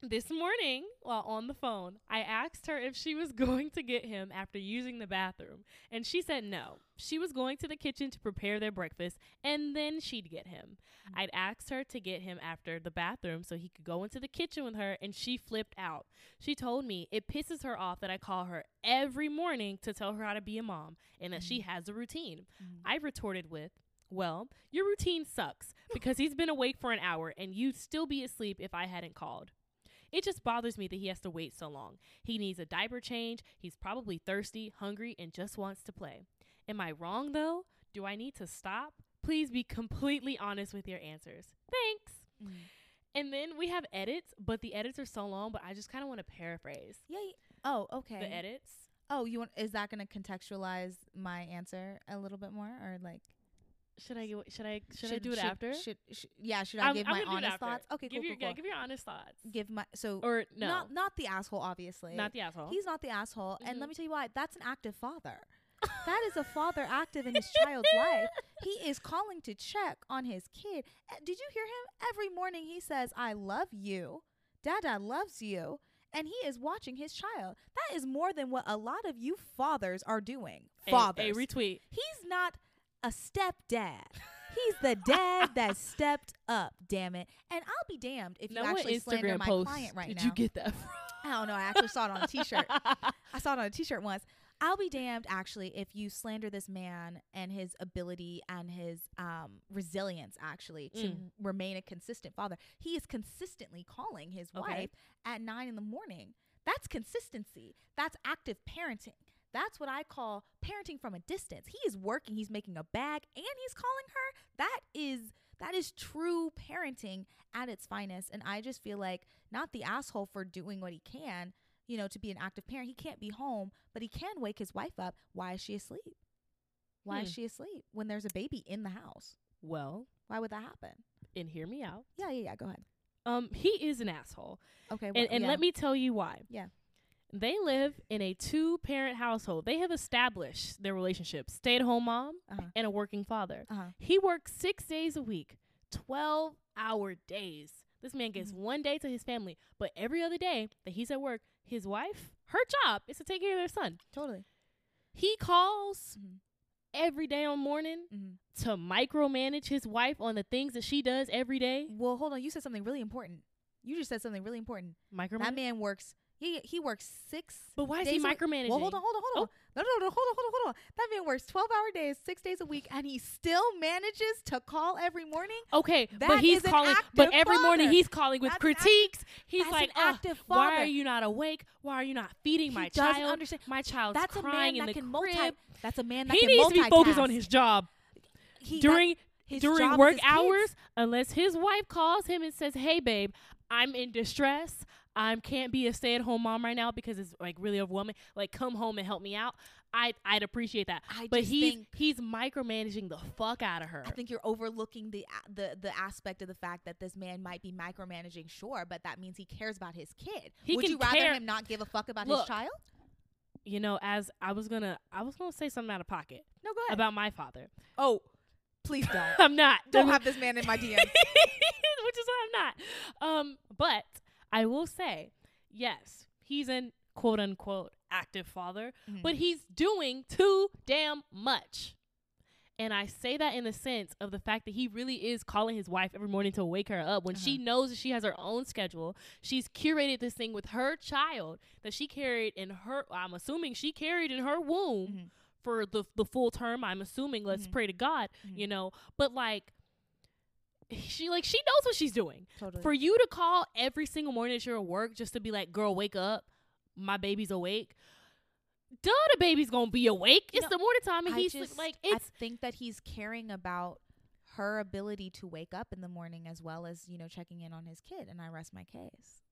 This morning, while on the phone, I asked her if she was going to get him after using the bathroom, and she said no. She was going to the kitchen to prepare their breakfast, and then she'd get him. Mm. I'd asked her to get him after the bathroom so he could go into the kitchen with her, and she flipped out. She told me it pisses her off that I call her every morning to tell her how to be a mom and that she Mm. has a routine. Mhm. I retorted with, Well, your routine sucks because he's been awake for an hour and you'd still be asleep if I hadn't called. It just bothers me that he has to wait so long. He needs a diaper change, he's probably thirsty, hungry, and just wants to play. Am I wrong though? Do I need to stop? Please be completely honest with your answers. Thanks. Mm. And then we have edits, but the edits are so long, but I just kind of want to paraphrase Yeah. Oh, okay. the edits. Oh, you want? Is that going to contextualize my answer a little bit more, or like? Should I should I should, I do it should, after? Should, should yeah? Should I I'm- give I'm my gonna do it honest thoughts? Okay, give cool, your cool, yeah, cool. give your honest thoughts. Give my so Or no, not not the asshole, obviously. not the asshole. He's not the asshole, and Mhm. let me tell you why. That's an active father. that is a father active in his child's life. He is calling to check on his kid. Uh, Did you hear him? Every morning he says, "I love you." Dada loves you. And he is watching his child. That is more than what a lot of you fathers are doing. A- a retweet. He's not a stepdad. He's the dad that stepped up, damn it. And I'll be damned if you actually slander my post client right did now. Did you get that from? I don't know. I actually saw it on a t-shirt. I saw it on a t-shirt once. I'll be damned actually if you slander this man and his ability and his um, resilience actually to Mm. remain a consistent father. He is consistently calling his Okay. wife at nine in the morning. That's consistency. That's active parenting. That's what I call parenting from a distance. He is working, he's making a bag, and he's calling her. That is that is true parenting at its finest. And I just feel like not the asshole for doing what he can, you know, to be an active parent. He can't be home, but he can wake his wife up. Why is she asleep? Why is Hmm. she asleep when there's a baby in the house? Well, Why would that happen? and hear me out. Yeah, yeah, yeah. Go ahead. Um, he is an asshole, Okay. and and let me tell you why. Yeah. They live in a two-parent household. They have established their relationship: stay-at-home mom Uh-huh. and a working father. Uh huh. He works six days a week, 12 hour days. This man gives Mhm. one day to his family, but every other day that he's at work, his wife, her job is to take care of their son. Totally. He calls Mhm. every day on morning hmm to micromanage his wife on the things that she does every day. Well, hold on. You said something really important. You just said something really important. Micromanage. That man works. He he works six. but why is he micromanaging? Well, hold on, hold on, hold on. No, no, no, hold on, hold on, hold on. That man works twelve hour days, six days a week, and he still manages to call every morning. Okay, That but he's calling. But every morning he's calling with That's an act- critiques. he's like, "Ah, "Why are you not awake? Why are you not feeding my child? He my doesn't child? understand. My child's That's a crying man in that the can crib." multi. That's a man that can multitask. he needs to be focused on his job He- during his during job work his kids. hours unless his wife calls him and says hey babe i'm in distress i can't be a stay-at-home mom right now because it's like really overwhelming like come home and help me out I, i'd appreciate that I but he's he's micromanaging the fuck out of her I think you're overlooking the the the aspect of the fact that this man might be micromanaging, sure, but that means he cares about his kid. He Would you rather care- him not give a fuck about Look, his child? you know as i was gonna i was gonna say something out of pocket No, go ahead. about my father oh, please don't. i'm not don't have this man in my DMs. which is why I'm not. Um, but I will say, yes, he's an quote unquote active father, Mhm. but he's doing too damn much. And I say that in the sense of the fact that he really is calling his wife every morning to wake her up when she Uh-huh. knows that she has her own schedule. She's curated this thing with her child that she carried in her, I'm assuming she carried in her womb Mhm. for the, the full term. I'm assuming, let's Mhm. pray to God, Mhm. you know, but like, she like she knows what she's doing. Totally. For you to call every single morning that you're at work just to be like, "Girl, wake up, my baby's awake." Duh, the baby's gonna be awake. You it's know, the morning time, and I he's just, like, I "It's think that he's caring about her ability to wake up in the morning as well as you know checking in on his kid, and I rest my case.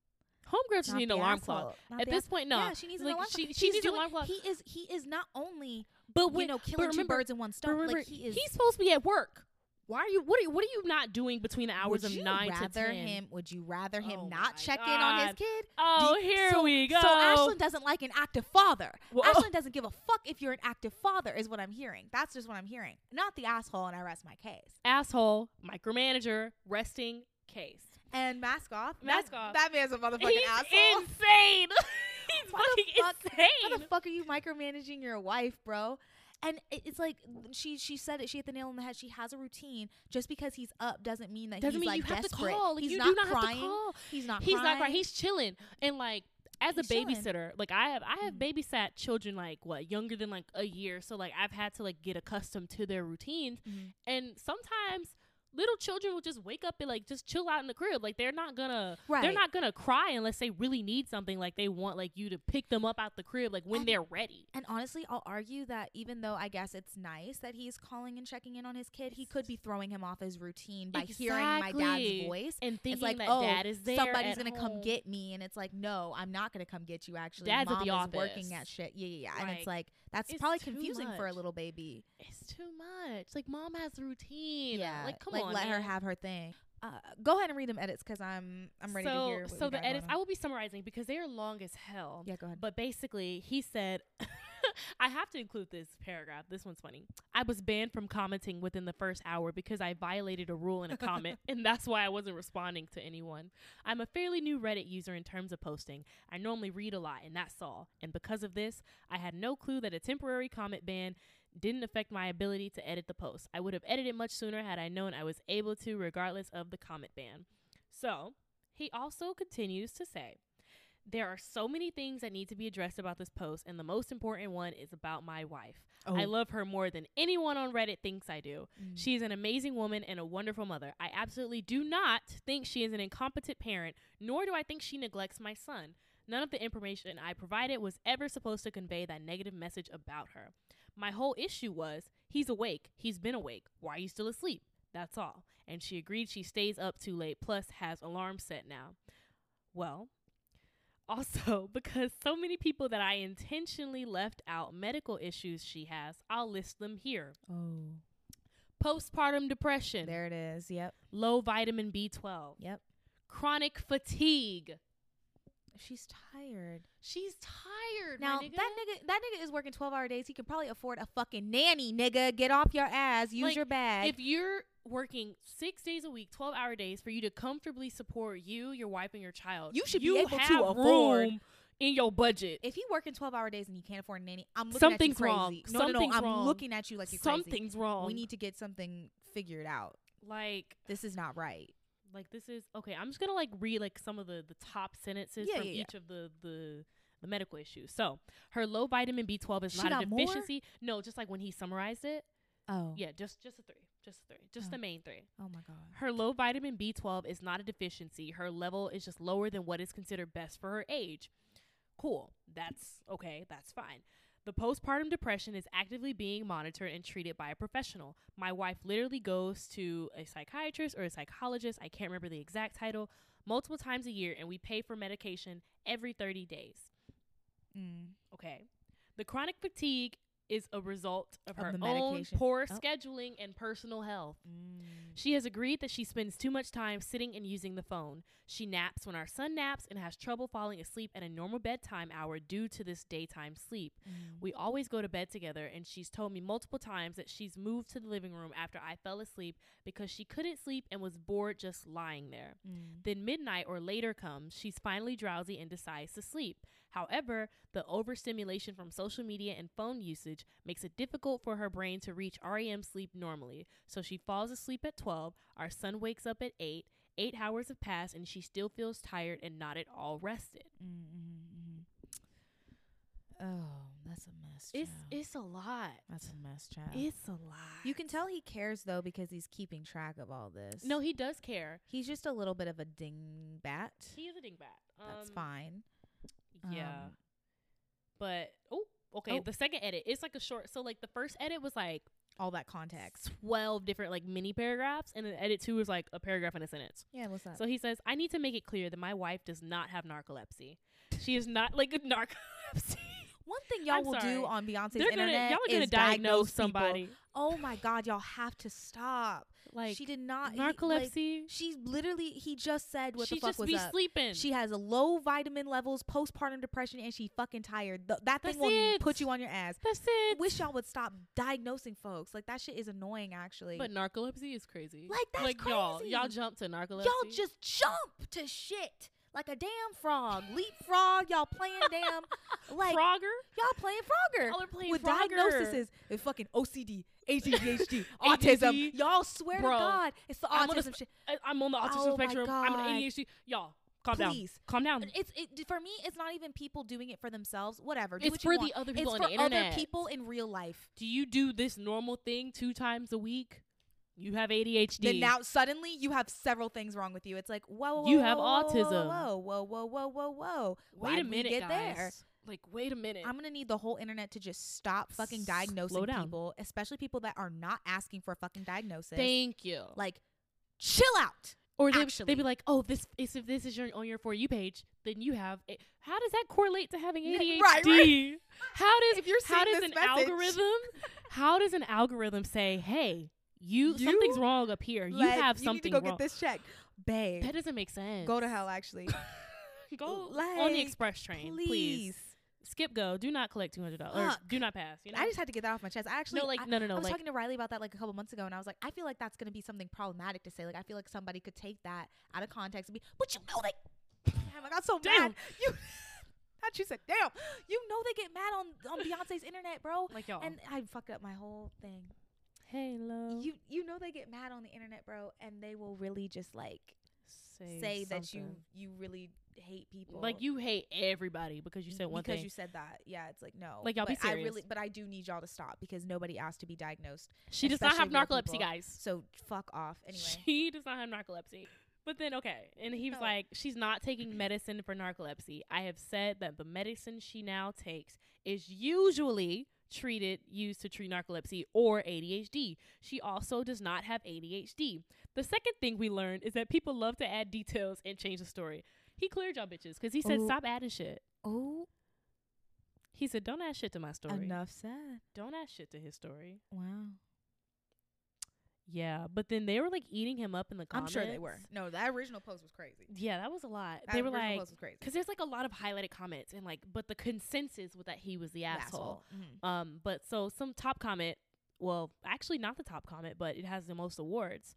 Homegirl just need an alarm asshole. clock. Not At this point, no. Yeah, she needs an Like, alarm she- clock. she He's needs an alarm clock. He is he is not only But you when, know but killing two birds in one stone. remember, like he is. he's supposed to be at work. Why are you? What are, you? what are you not doing between the hours would of nine to ten? him? Would you rather him Oh not check in on his kid? Oh, you- here so, we go. So Ashlin doesn't like an active father. Whoa. Oh. Ashlin doesn't give a fuck if you're an active father, is what I'm hearing. That's just what I'm hearing. Not the asshole, and I rest my case. asshole, micromanager, resting case. And mask off. Mask that, off. That man's a motherfucking He's asshole. insane. He's Why fucking fuck- insane. How the fuck are you micromanaging your wife, bro? And it's like she she said it. She hit the nail on the head. She has a routine. Just because he's up doesn't mean that Doesn't he's mean like you have desperate. to call. Like, he's you not do not crying. have to call. He's not. He's crying. not crying. He's chilling. And like as a chilling. babysitter, like I have I have Mhm. babysat children like what younger than like a year. So like I've had to like get accustomed to their routines. Mhm. And sometimes little children will just wake up and like just chill out in the crib. Like they're not gonna Right. they're not gonna cry unless they really need something. Like they want like you to pick them up out the crib like when And- they're ready. And honestly, I'll argue that even though I guess it's nice that he's calling and checking in on his kid, he could be throwing him off his routine by hearing my dad's voice. And thinking it's like, that oh, dad is there. somebody's gonna come get me, and it's like, no, I'm not gonna come get you. Actually, Dad's at the office. working at shit. Yeah, yeah, yeah. And it's Like, like that's it's probably confusing for a little baby. It's too much. Like mom has routine. Yeah, Like come like on. let her have her thing. Uh, go ahead and read them edits because I'm I'm ready so, to hear. So the edits, I will be summarizing because they are long as hell. yeah, go ahead. But basically, he said, I have to include this paragraph. This one's funny. I was banned from commenting within the first hour because I violated a rule in a comment, and that's why I wasn't responding to anyone. I'm a fairly new Reddit user in terms of posting. I normally read a lot, and that's all. And because of this, I had no clue that a temporary comment ban didn't affect my ability to edit the post. I would have edited much sooner had I known I was able to, regardless of the comment ban. So, he also continues to say, there are so many things that need to be addressed about this post, and the most important one is about my wife. Oh. I love her more than anyone on Reddit thinks I do. Mm. is an amazing woman and a wonderful mother. I absolutely do not think she is an incompetent parent, nor do I think she neglects my son. None of the information I provided was ever supposed to convey that negative message about her. My whole issue was he's awake, he's been awake. Why are you still asleep? That's all. And she agreed she stays up too late, plus has alarm set now. Well, also, because so many people that I intentionally left out medical issues she has, I'll list them here. oh, Postpartum depression, there it is. Yep, low vitamin B12, yep. chronic fatigue. She's tired. She's tired. Now my that nigga. nigga, that nigga is working twelve hour days. He can probably afford a fucking nanny, nigga. Get off your ass. Use Like, your bag. if you're working six days a week, 12 hour days for you to comfortably support you, your wife, and your child, You should be you able to afford- in your budget. if he working twelve hour days and you can't afford a nanny, I'm looking Something's at you crazy. wrong. No, no, Something's no. I'm wrong. looking at you like you're crazy. Something's wrong. We need to get something figured out. like This is not right. like this is okay i'm just gonna like read like some of the the top sentences Yeah, from yeah, yeah. each of the the the medical issues so her low vitamin b12 is She not a got more? deficiency no just like when he summarized it Oh. yeah just just a three just three just Oh. the main three Oh my god. her low vitamin b12 is not a deficiency her level is just lower than what is considered best for her age cool that's okay that's fine the postpartum depression is actively being monitored and treated by a professional. My wife literally goes to a psychiatrist or a psychologist, I can't remember the exact title, multiple times a year, and we pay for medication every 30 days. Mm. Okay. The chronic fatigue is a result of, Of her own poor Oh. scheduling and personal health. Mm. She has agreed that she spends too much time sitting and using the phone. She naps when our son naps and has trouble falling asleep at a normal bedtime hour due to this daytime sleep. Mm. We always go to bed together, and she's told me multiple times that she's moved to the living room after I fell asleep because she couldn't sleep and was bored just lying there. Mm. Then midnight or later comes, she's finally drowsy and decides to sleep. However, the overstimulation from social media and phone usage makes it difficult for her brain to reach REM sleep normally. So she falls asleep at 12, our son wakes up at 8, 8 hours have passed and she still feels tired and not at all rested. Mm, mm, mm. Oh, that's a mess. It's child. it's a lot. that's a mess, child. It's a lot. you can tell he cares though because he's keeping track of all this. No, he does care. he's just a little bit of a dingbat. He is a dingbat. That's Um, fine. Yeah. Um, but oh, okay, Oh. the second edit, it's like a short. So like the first edit was like All that context. twelve different like mini paragraphs, and then edit two was like a paragraph and a sentence. Yeah, what's up? So he says, I need to make it clear that my wife does not have narcolepsy. She is not like a narcolepsy. One thing y'all I'm will sorry. do on Beyonce's They're gonna internet y'all are gonna is diagnose people. somebody Oh my God, y'all have to stop. Like she did not he- like, narcolepsy. she literally, he just said what she the fuck just was be up. sleeping. She has a low vitamin levels, postpartum depression, and she fucking tired. Th- that thing That's will it. put you on your ass. That's it. Wish y'all would stop diagnosing folks. Like that shit is annoying, actually. but narcolepsy is crazy. Like, that's like y'all, crazy. y'all jump to narcolepsy. y'all just jump to shit like a damn frog, leapfrog. Y'all playing damn like Frogger. y'all playing Frogger Y'all are playing with Frogger. diagnoses and fucking OCD, ADHD, autism. Y'all swear Bro, to God, it's the I'm autism sp- shit. I'm on the autism Oh spectrum. I'm on ADHD. Y'all, calm down. Calm down. It's it for me. It's not even people doing it for themselves. Whatever. Do It's what for want. the other people it's on for the internet. other people in real life. Do you do this normal thing two times a week? You have ADHD. Then now suddenly you have several things wrong with you. It's like whoa, whoa, You whoa, have whoa, whoa, autism. Whoa, whoa, whoa, whoa, whoa, whoa. wait Why'd a minute, get guys. there? Like, wait a minute. I'm gonna need the whole internet to just stop fucking diagnosing people, especially people that are not asking for a fucking diagnosis. Thank you. like, chill out. or they they'd be like, oh, this is if this is your on your for you page, then you have. A, how does that correlate to having ADHD? right, right. How does If you're how does an message. algorithm? How does an algorithm say, hey, you, You, something's wrong up here. you Like, have you something need to go wrong. get this check, babe. That doesn't make sense. Go to hell, actually. Go on the express train, please. please. Skip go. Do not collect two hundred dollars. Do not pass. You know. I just had to get that off my chest. I actually no, like I, no, no, no. I was like talking to Riley about that like a couple months ago, and I was like, I feel like that's gonna be something problematic to say. Like, I feel like somebody could take that out of context and be, but you know they. Damn, I got so Damn. mad. You, not you said, damn. You know they get mad on on Beyonce's internet, bro. like y'all. And I fucked up my whole thing. Halo. You you know they get mad on the internet, bro, and they will really just like say, say that you you really hate people. like you hate everybody because you said one thing. because thing. you said that. Yeah, it's like no. Like, y'all be but I really, but I do need y'all to stop because nobody asked to be diagnosed. she does not have narcolepsy, people. guys. So fuck off. Anyway, She does not have narcolepsy. But then okay, and he was No. like, she's not taking medicine for narcolepsy. I have said that the medicine she now takes is usually treated used to treat narcolepsy or ADHD. She also does not have ADHD. The second thing we learned is that people love to add details and change the story. He cleared y'all bitches because he said Ooh. stop adding shit. oh, He said don't add shit to my story. enough said. Don't add shit to his story. Wow, Yeah, but then they were like eating him up in the comments. I'm sure they were. No, that original post was crazy. Yeah, that was a lot. That they were original like, post was crazy. because there's like a lot of highlighted comments and like, but the consensus was that he was the asshole. Mhm. Um, but so some top comment, well, actually not the top comment, but it has the most awards.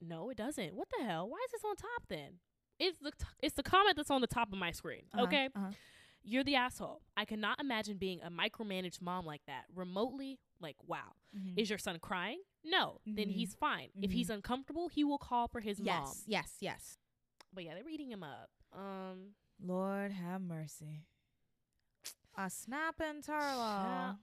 No, it doesn't. What the hell? Why is this on top then? It's the t- it's the comment that's on the top of my screen. Uh-huh, Okay, uh-huh. you're the asshole. I cannot imagine being a micromanaged mom like that remotely. Like, wow, Mhm. is your son crying? No, then Mhm. he's fine. If Mhm. he's uncomfortable, he will call for his yes, mom. yes, yes. Yes. But yeah, they're eating him up. Um, Lord have mercy. A snapping turtle.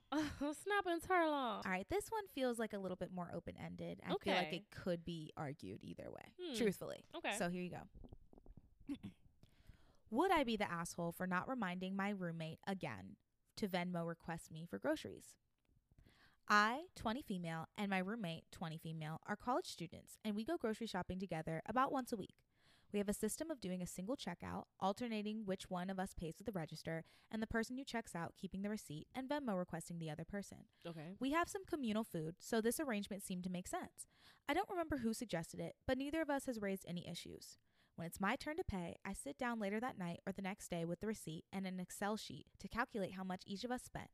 Snap and turtle. All right, this one feels like a little bit more open ended. I feel like it could be argued either way, Hmm. truthfully. Okay. So here you go. Would I be the asshole for not reminding my roommate again to Venmo request me for groceries? I, 20 female, and my roommate, 20 female, are college students, and we go grocery shopping together about once a week. We have a system of doing a single checkout, alternating which one of us pays at the register, and the person who checks out keeping the receipt and Venmo requesting the other person. okay. We have some communal food, so this arrangement seemed to make sense. I don't remember who suggested it, but neither of us has raised any issues. When it's my turn to pay, I sit down later that night or the next day with the receipt and an Excel sheet to calculate how much each of us spent.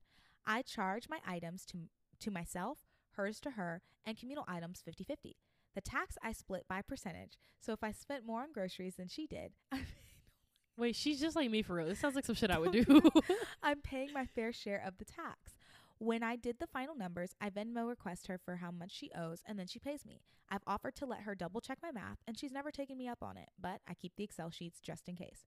I charge my items to to myself, hers to her, and communal items 50-50. The tax I split by percentage, so if I spent more on groceries than she did, I mean, Wait, she's just like me for real. This sounds like some shit I would do. I'm paying my fair share of the tax. When I did the final numbers, I Venmo request her for how much she owes and then she pays me. I've offered to let her double check my math and she's never taken me up on it, but I keep the Excel sheets just in case.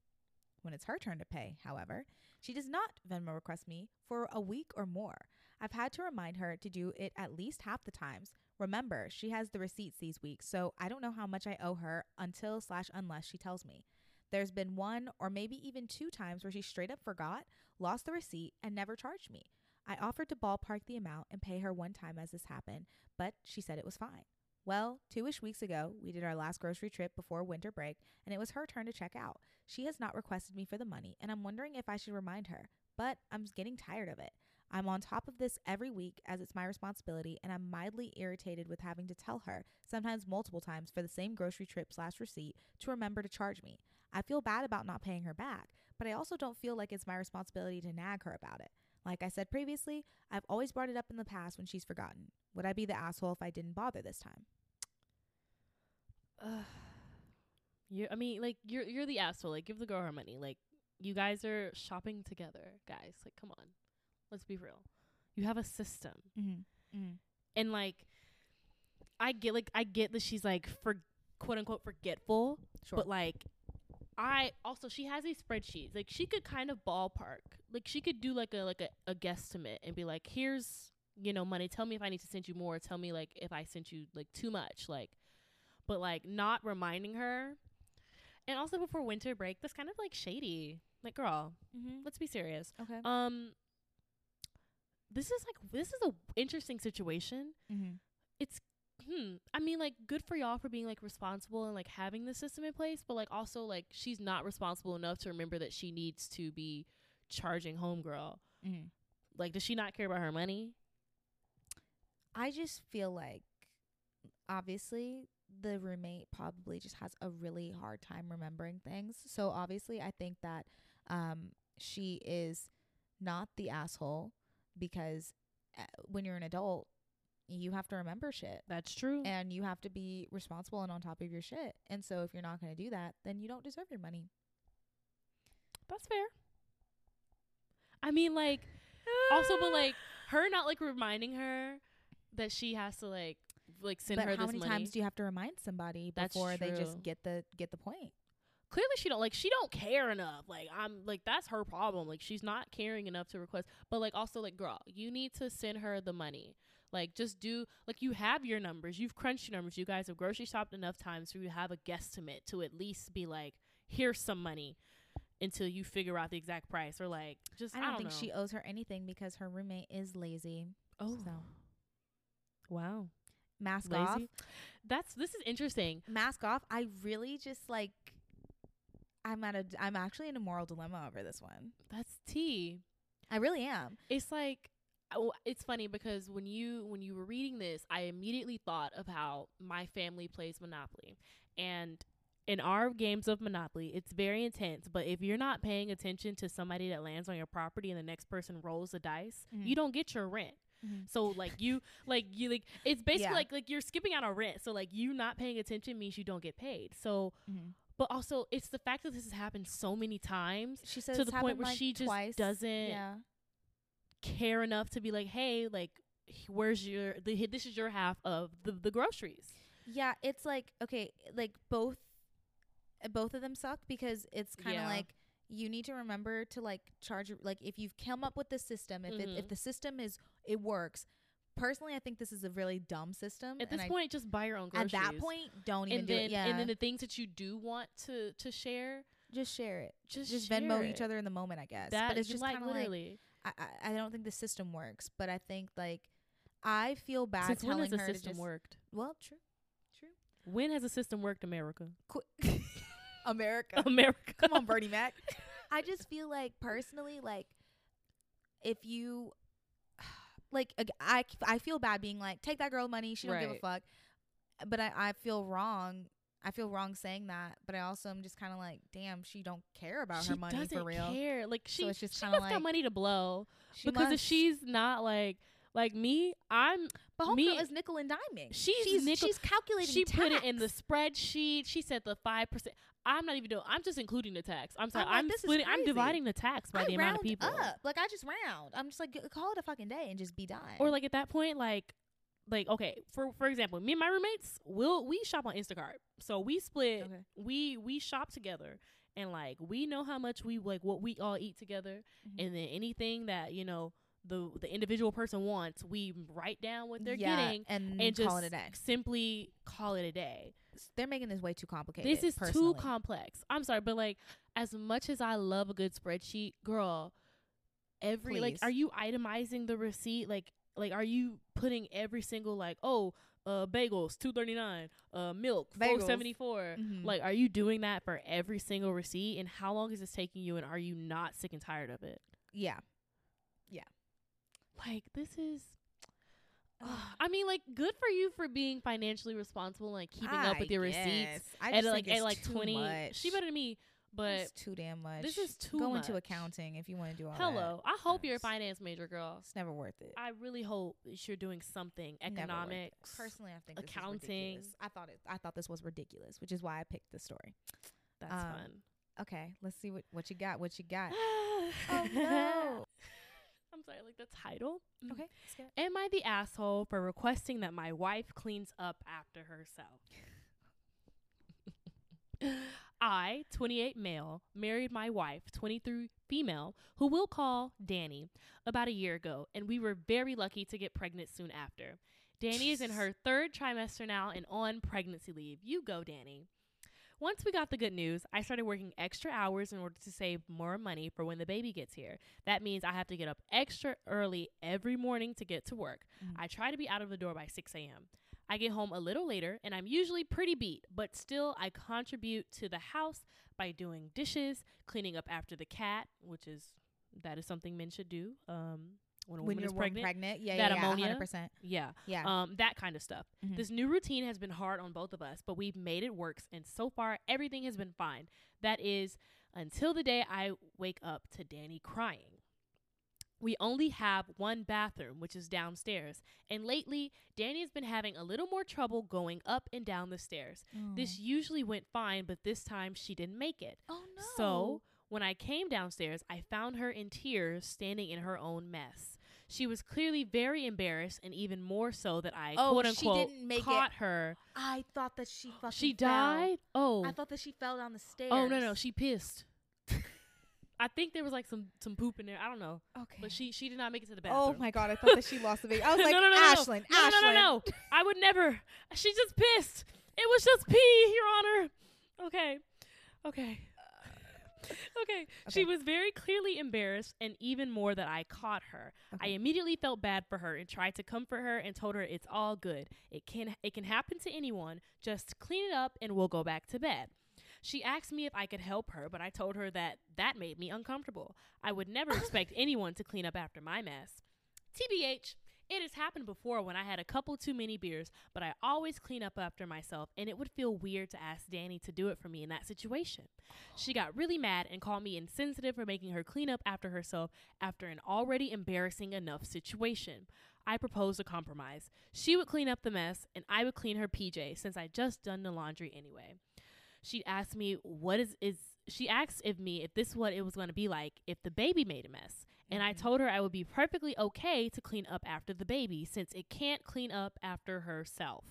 When it's her turn to pay, however, she does not Venmo request me for a week or more. I've had to remind her to do it at least half the times. Remember, she has the receipts these weeks, so I don't know how much I owe her until slash unless she tells me. There's been one or maybe even two times where she straight up forgot, lost the receipt, and never charged me. I offered to ballpark the amount and pay her one time as this happened, but she said it was fine. Well, two ish weeks ago, we did our last grocery trip before winter break, and it was her turn to check out. She has not requested me for the money, and I'm wondering if I should remind her, but I'm getting tired of it. I'm on top of this every week as it's my responsibility, and I'm mildly irritated with having to tell her, sometimes multiple times, for the same grocery trip slash receipt to remember to charge me. I feel bad about not paying her back, but I also don't feel like it's my responsibility to nag her about it. Like I said previously, I've always brought it up in the past when she's forgotten. Would I be the asshole if I didn't bother this time? Uh, you I mean, like you're you're the asshole. Like give the girl her money. Like you guys are shopping together, guys. Like come on. Let's be real. You have a system. Mm-hmm. Mm-hmm. And like I get like I get that she's like for quote unquote forgetful, Sure. but like I also she has these spreadsheets. Like she could kind of ballpark. Like she could do like a like a, a guesstimate and be like, here's you know money. Tell me if I need to send you more. Tell me like if I sent you like too much. Like, but like not reminding her. And also before winter break, that's kind of like shady. Like, girl, mm-hmm. let's be serious. Okay. Um, this is like this is a interesting situation mm-hmm. It's hmm i mean like good for y'all for being like responsible and like having the system in place but like also like she's not responsible enough to remember that she needs to be charging homegirl Mm-hmm. like does she not care about her money I just feel like obviously the roommate probably just has a really hard time remembering things. So obviously I think that um she is not the asshole because uh, when you're an adult you have to remember shit that's true and you have to be responsible and on top of your shit. And so if you're not going to do that, then you don't deserve your money. that's fair i mean like also but like her not like reminding her that she has to like like send but her how this many money times do you have to remind somebody before they just get the get the point? Clearly she don't like she don't care enough. Like i'm like that's her problem. Like she's not caring enough to request but like also like girl you need to send her the money. Like just do like you have your numbers. You've crunched your numbers. You guys have grocery shopped enough times for you to have a guesstimate to at least be like here's some money until you figure out the exact price or like just I i don't, don't, think know. she owes her anything because her roommate is lazy. oh. So. Wow. Mask off. that's this is interesting. Mask off. I really just like I'm at a I'm actually in a moral dilemma over this one. that's tea I really am. it's like oh, it's funny because when you when you were reading this i immediately thought of how my family plays monopoly and in our games of monopoly it's very intense but if you're not paying attention to somebody that lands on your property and the next person rolls the dice Mhm. you don't get your rent Mhm. so like you like you like it's basically Yeah. like like you're skipping out on rent so like you not paying attention means you don't get paid so Mm-hmm. But also it's the fact that this has happened so many times She says to the point where like, she just twice. doesn't Yeah. care enough to be like, hey, like, where's your the this is your half of the the groceries. Yeah, it's like okay, like both both of them suck because it's kind of Yeah. like you need to remember to like charge like if you've come up with the system, if it, if Mhm. the system is it works. Personally, I think this is a really dumb system. At this I- point, just buy your own groceries. at that point, don't even and do then it. Yeah, and then the things that you do want to to share, just share it. just Just share Venmo each other in the moment, I guess. That but it's just like kind of like. I, I I don't think the system works, but I think like I feel bad Since when has the her to system just worked? well, true, true. When has the system worked, America? Qu- America, America. come on, Bernie Mac. I just feel like personally, like if you like, I I feel bad being like, take that girl money. She don't give a fuck. But I I feel wrong. I feel wrong saying that. But I also am just kind of like, damn, she don't care about she her money doesn't for real. care. Like she, just she must got money to blow She because if she's not like like me, I'm but homegirl me- is nickel and diming. She's she's, nickel- she's calculating. she put it in the spreadsheet. She said the five percent. I'm not even doing. I'm just including the tax. I'm sorry. I'm like, I'm, this is splitting. I'm dividing the tax by I the amount of people. up. Like I just round. I'm just like call it a fucking day and just be done. Or like at that point, like, like okay, for for example, me and my roommates, will we shop on Instacart. So we split. Okay. We we shop together, and like we know how much we like what we all eat together, Mhm. and then anything that you know the the individual person wants, we write down what they're yeah, getting. and, And just call it a day. simply call it a day. They're making this way too complicated. This is personally. too complex. I'm sorry, but like as much as I love a good spreadsheet, girl, every like are you itemizing the receipt like like are you putting every single like oh uh bagels 239 uh milk Bagels. 474 Mhm. like are you doing that for every single receipt and how long is this taking you and are you not sick and tired of it Yeah. Yeah. Like this is I mean, like, good for you for being financially responsible, like keeping up with your receipts. guess. I At just like at like twenty, much. she better than me. But It's too damn much. this is too much. Go into accounting if you want to do all that. hello, I hope you're a finance major, girl. It's never worth it. I really hope that you're doing something Never worth it. economics. Personally, I think accounting. I thought it. I thought this was ridiculous, which is why I picked this story. That's um, fun. Okay, let's see what what you got. What you got? oh no. Sorry, like the title. Mm. Okay, Am I the asshole for requesting that my wife cleans up after herself? I, 28 male, married my wife, 23 female, who we'll call Danny, about a year ago, and we were very lucky to get pregnant soon after. Danny is in her third trimester now and on pregnancy leave. You go, Danny. Once we got the good news, I started working extra hours in order to save more money for when the baby gets here. That means I have to get up extra early every morning to get to work. Mhm. I try to be out of the door by 6 a.m. I get home a little later and I'm usually pretty beat, but still I contribute to the house by doing dishes, cleaning up after the cat, which is that is something men should do. Um, when a when woman you're is pregnant, pregnant. Yeah, that yeah, ammonia. 100%. yeah, Yeah. um, that kind of stuff. Mhm. This new routine has been hard on both of us, but we've made it work, and so far everything has been fine. That is until the day I wake up to Danny crying. We only have one bathroom, which is downstairs, and lately Danny has been having a little more trouble going up and down the stairs. This usually went fine, but this time she didn't make it. Oh no. So, when I came downstairs, I found her in tears, standing in her own mess. She was clearly very embarrassed, and even more so that I Oh, quote she unquote didn't make it. caught her. I thought that she fucking She fell. died. Oh, I thought that she fell down the stairs. oh no, no, she pissed. I think there was like some some poop in there. I don't know, Okay. but she she did not make it to the oh bathroom. Oh my god, I thought that she lost the baby. I was like, no, no, no, no, Ashlin, no, no, Ashlin. no, no, no. I would never. She just pissed. It was just pee, Your Honor. Okay, okay. Okay. She was very clearly embarrassed, and even more that I caught her. I immediately felt bad for her and tried to comfort her and told her it's all good. It can it can happen to anyone. Just clean it up and we'll go back to bed. She asked me if I could help her, but I told her that that made me uncomfortable. I would never expect anyone to clean up after my mess. TBH, it has happened before when I had a couple too many beers, but I always clean up after myself, and it would feel weird to ask Danny to do it for me in that situation. She got really mad and called me insensitive for making her clean up after herself after an already embarrassing enough situation. I proposed a compromise. She would clean up the mess, and I would clean her PJ since I'd just done the laundry anyway. She asked me what is is she asked if me if this what it was going to be like if the baby made a mess. And I Mhm. told her I would be perfectly okay to clean up after the baby since it can't clean up after herself.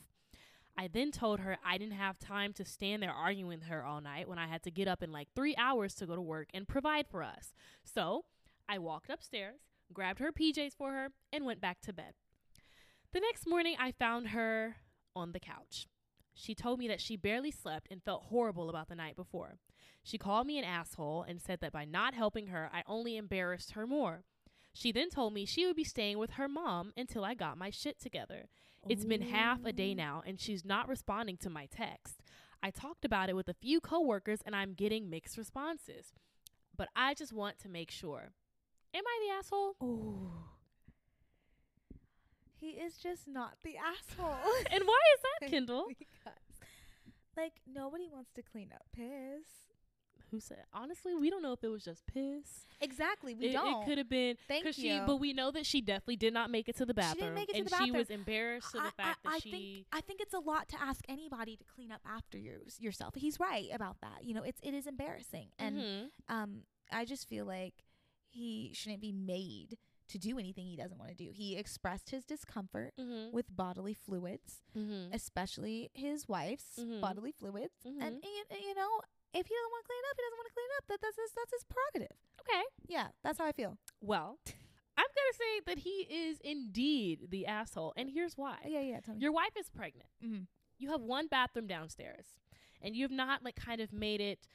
I then told her I didn't have time to stand there arguing with her all night when I had to get up in like three hours to go to work and provide for us. So I walked upstairs, grabbed her PJs for her, and went back to bed. The next morning, I found her on the couch. She told me that she barely slept and felt horrible about the night before. She called me an asshole and said that by not helping her, I only embarrassed her more. She then told me she would be staying with her mom until I got my shit together. It's been half a day now and she's not responding to my text. I talked about it with a few coworkers and I'm getting mixed responses. But I just want to make sure. Am I the asshole? Ooh. He is just not the asshole. And why is that, Kyndal? because, like, nobody wants to clean up piss. Who said? Honestly, we don't know if it was just piss. Exactly, we it, don't. It could have been Thank she, you. but we know that she definitely did not make it to the bathroom She didn't bathroom, make it to and the she was embarrassed to the I, fact I, that I she. think I think it's a lot to ask anybody to clean up after yours, yourself. He's right about that. You know, it's it is embarrassing, and Mhm. um, I just feel like he shouldn't be made to do anything he doesn't want to do. He expressed his discomfort Mhm. with bodily fluids, Mhm. especially his wife's Mhm. bodily fluids, and, you, you know, if he doesn't want to clean it up, he doesn't want to clean it up. That that's his, that's his prerogative. Okay. Yeah, that's how I feel. Well, I'm gonna say that he is indeed the asshole, and here's why. Yeah, yeah. Tell me. Your wife is pregnant. mm-hmm. You have one bathroom downstairs, and you have not like kind of made it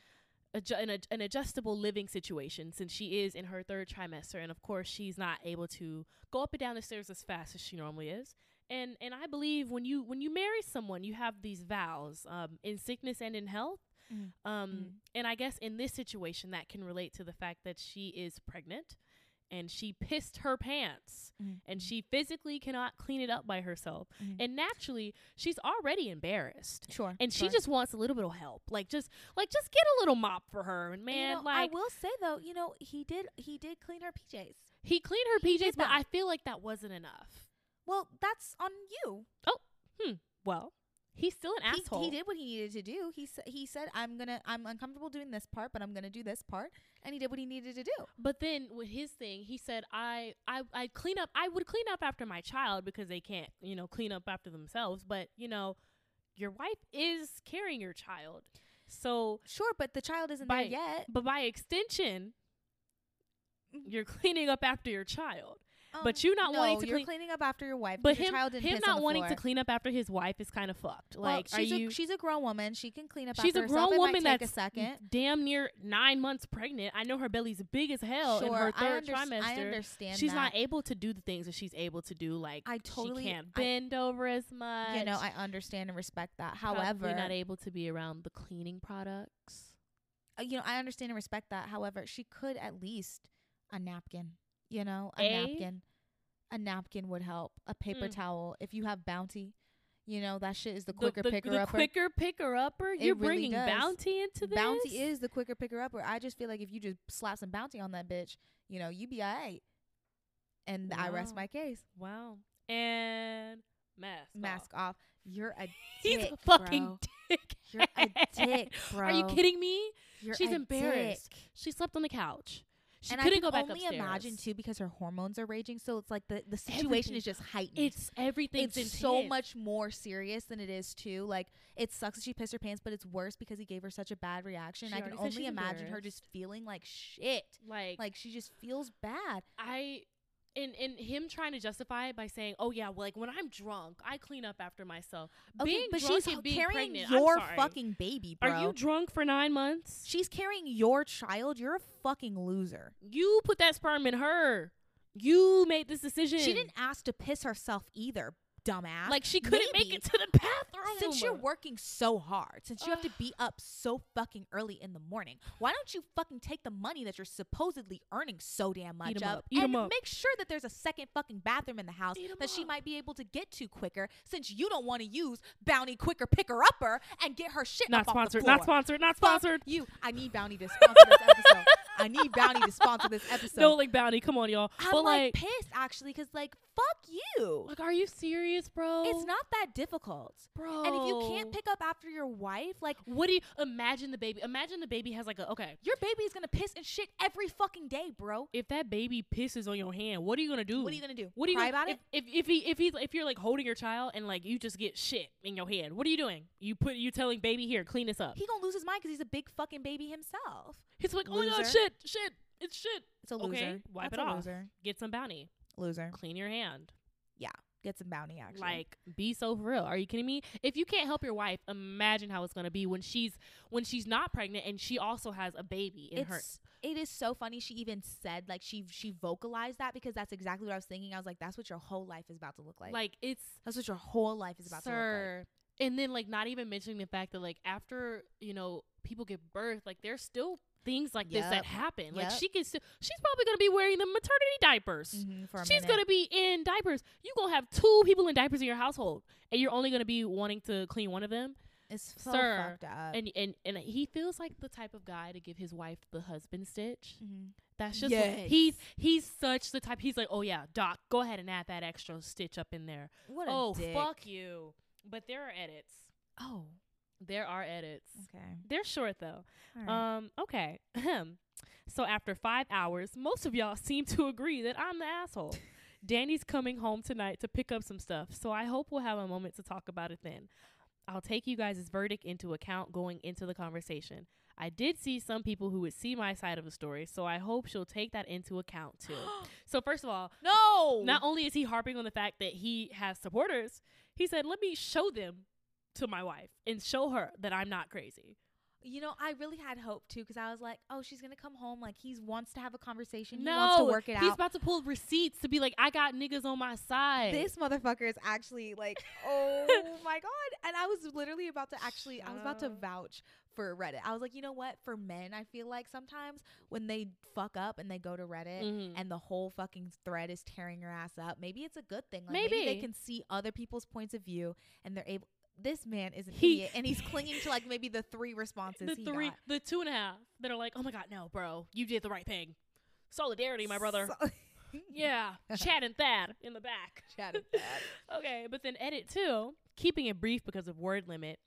adju- an, ad- an adjustable living situation since she is in her third trimester and of course she's not able to go up and down the stairs as fast as she normally is and and i believe when you when you marry someone you have these vows um, in sickness and in health Mhm. um, Mhm. and i guess in this situation that can relate to the fact that she is pregnant and she pissed her pants Mhm. and she physically cannot clean it up by herself Mhm. and naturally she's already embarrassed Sure. and she just wants a little bit of help like just like just get a little mop for her and And, man you know, like I will say though, you know, he did he did clean her PJs. he cleaned her he pjs but i feel like that wasn't enough Well, that's on you. Oh hmm well he's still an He, asshole he did what he needed to do. He he said, "I'm gonna I'm uncomfortable doing this part, but I'm gonna do this part," and he did what he needed to do. but then with his thing he said i i i clean up i would clean up after my child because they can't you know clean up after themselves but you know your wife is carrying your child so Sure, but the child isn't By- there yet. but by extension Mhm. you're cleaning up after your child Um, but you not no, wanting to you're clean- cleaning up after your wife. but him, him not wanting floor. to clean up after his wife is kind of fucked. Well, Like, are she's you? a, she's a grown woman. She can clean up after her she's a grown woman that's a second. damn near nine months pregnant. I know her belly's big as hell sure, in her I, third underst- trimester. I understand. she's that. not able to do the things that she's able to do. Like I totally- she can't I- bend over as much. You know, I understand and respect that. However, Probably not able to be around the cleaning products. uh, you know, I understand and respect that. However, she could at least a napkin. You know, a, A? napkin. A napkin would help. A paper Mm. towel. If you have Bounty, you know that shit is the The- quicker the, picker the upper. quicker picker upper. It You're really bringing does. bounty into this. Bounty is the quicker picker upper. I just feel like if you just slap some Bounty on that bitch, you know, you be alright. And I rest my case. wow. And mask. Mask off. off. You're a He's dick, a fucking bro. dick. You're a dick, bro. Are you kidding me? You're She's embarrassed. dick. She slept on the couch. She and couldn't I can go back only upstairs. imagine too because her hormones are raging. So it's like the the situation Everything. is just heightened. It's everything's it's so much more serious than it is too. Like it sucks that she pissed her pants, but it's worse because he gave her such a bad reaction. She I can only imagine her just feeling like shit. like Like she just feels bad. I and and him trying to justify it by saying, "Oh yeah, well, like when I'm drunk, I clean up after myself." Okay, being but drunk she's and being carrying pregnant, your fucking baby, bro. Are you drunk for nine months? She's carrying your child. You're a fucking loser. You put that sperm in her. You made this decision. She didn't ask to piss herself either, dumbass. like she couldn't make it to the bathroom. Since you're working so hard, since you have to be up so fucking early in the morning, why don't you fucking take the money that you're supposedly earning so damn much Eat 'em of up. Eat 'em up. make sure that there's a second fucking bathroom in the house Eat 'em that she up. might be able to get to quicker since you don't want to use Bounty Quicker Picker Upper and get her shit not up off the sponsored. floor. Not sponsored. Not Fuck sponsored. you. I need Bounty to sponsor this episode. I need Bounty to sponsor this episode. No, like bounty. Come on, y'all. I'm but like, like, pissed actually because like fuck you. like, are you serious, bro? It's not that difficult. bro. And if you can't pick up after your wife, like what do you imagine the baby? Imagine the baby has like a okay. your baby is gonna piss and shit every fucking day, bro. If that baby pisses on your hand, what are you gonna do? What are you gonna do? What are you cry gonna, about if, it? If if he if he's if you're like holding your child and like you just get shit in your hand, what are you doing? You put you telling baby here, clean this up. He gonna lose his mind because he's a big fucking baby himself. He's like, oh my god, Loser. Shit, shit, it's shit. It's a Okay, loser. wipe That's it a off. Loser. Get some bounty. Loser. Clean your hand. Yeah. Get some bounty actually. Like, be so for real. Are you kidding me? If you can't help your wife, imagine how it's gonna be when she's when she's not pregnant and she also has a baby in her. it's so funny. She even said like she she vocalized that because that's exactly what I was thinking. I was like, that's what your whole life is about to look like. Like it's that's what your whole life is about to look sir. And then like not even mentioning the fact that like after you know people give birth, like they're still things like this that Yep. happen. Like she can still, she's probably gonna be wearing the maternity diapers. Mhm, She's minute. gonna be in diapers. You gonna have two people in diapers in your household, and you're only gonna be wanting to clean one of them. It's so Sir, fucked up. And and and he feels like the type of guy to give his wife the husband stitch. Mhm. That's just what- Yes. he's he's such the type. He's like, oh yeah, doc, go ahead and add that extra stitch up in there. What a oh dick. fuck you. But there are edits. Oh, There are edits. okay. They're short though. All right. Um, okay. So after five hours, most of y'all seem to agree that I'm the asshole. Danny's coming home tonight to pick up some stuff, so I hope we'll have a moment to talk about it then. I'll take you guys' verdict into account going into the conversation. I did see some people who would see my side of the story, so I hope she'll take that into account too. so first of all, no. not only is he harping on the fact that he has supporters, he said, "Let me show them to my wife and show her that I'm not crazy." You know, I really had hope too because I was like, oh, she's gonna come home. Like he wants to have a conversation. he wants to No, work it he's out. He's about to pull receipts to be like, I got niggas on my side. this motherfucker is actually like, oh my god! And I was literally about to actually, I was about to vouch for Reddit. I was like, you know what? For men, I feel like sometimes when they fuck up and they go to Reddit. Mhm. And the whole fucking thread is tearing your ass up. Maybe it's a good thing. Like maybe. they can see other people's points of view, and they're able. This man is an He- idiot, and he's clinging to like maybe the three responses the he three, got. the two and a half that are like, oh my god, no, bro, you did the right thing. Solidarity, my brother. So- yeah, Chad and Thad in the back. Chad and Thad. okay, but then edit two, keeping it brief because of word limit.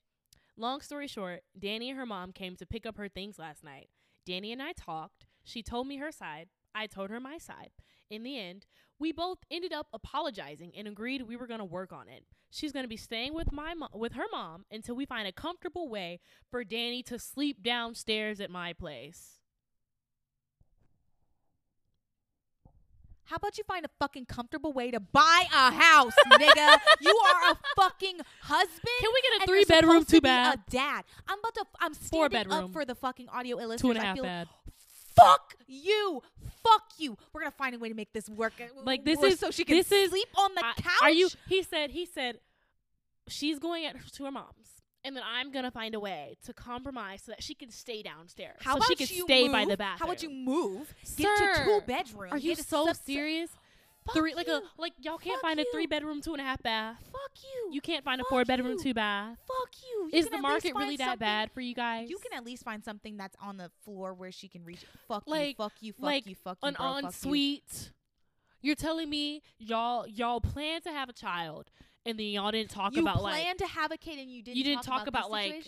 Long story short, Danny and her mom came to pick up her things last night. Danny and I talked. She told me her side. I told her my side. In the end, we both ended up apologizing and agreed we were going to work on it. She's going to be staying with my mo- with her mom until we find a comfortable way for Danny to sleep downstairs at my place. How about you find a fucking comfortable way to buy a house, nigga? You are a fucking husband. Can we get a three bedroom, two bath? A dad. I'm about to. I'm Four standing up for the fucking audio listeners. Two and a I feel bed. Fuck you. Fuck you. We're gonna find a way to make this work. uh, Like, this is- so she can this is- sleep on the I- couch. Are you? He said. He said she's going at to her mom's, and then I'm gonna find a way to compromise so that she can stay downstairs. How so about she can you stay move? by the bathroom. How about you move? Get to two bedrooms. Are you so serious? Fuck Three like a like y'all can't Fuck find a you. three bedroom, two and a half bath. Fuck you. You can't find a Fuck four bedroom, you. two bath. Fuck you. You Is the market really that bad for you guys? You can at least find something that's on the floor where she can reach. it. Fuck you. Like- Fuck you. Fuck like you. Fuck you. an bro, fuck you. ensuite. You're telling me y'all y'all plan to have a child, and then y'all didn't talk about like You plan to have a kid and you didn't. you didn't talk, talk about, about, like?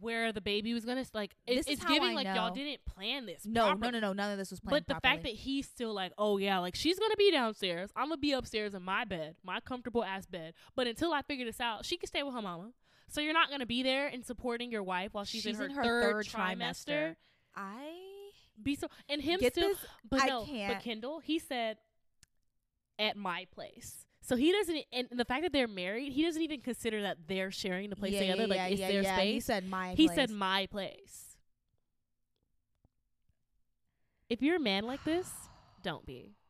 Where the baby was gonna like. It, This is it's giving I like y'all didn't plan this. no, no, properly. no, no. None of this was planned. But the fact that he's still like, oh yeah, like she's gonna be downstairs. I'm gonna be upstairs in my bed, my comfortable ass bed. But until I figure this out, she can stay with her mama. So you're not gonna be there and supporting your wife while she's, she's in her, third, trimester. I Be so and him get still, this. but I no, can't. but Kyndal, he said at my place. So he doesn't, and the fact that they're married, he doesn't even consider that they're sharing the place yeah, together. yeah, like yeah, it's their yeah. space. He said my. Place. He place. said my place. If you're a man like this, don't be. Oh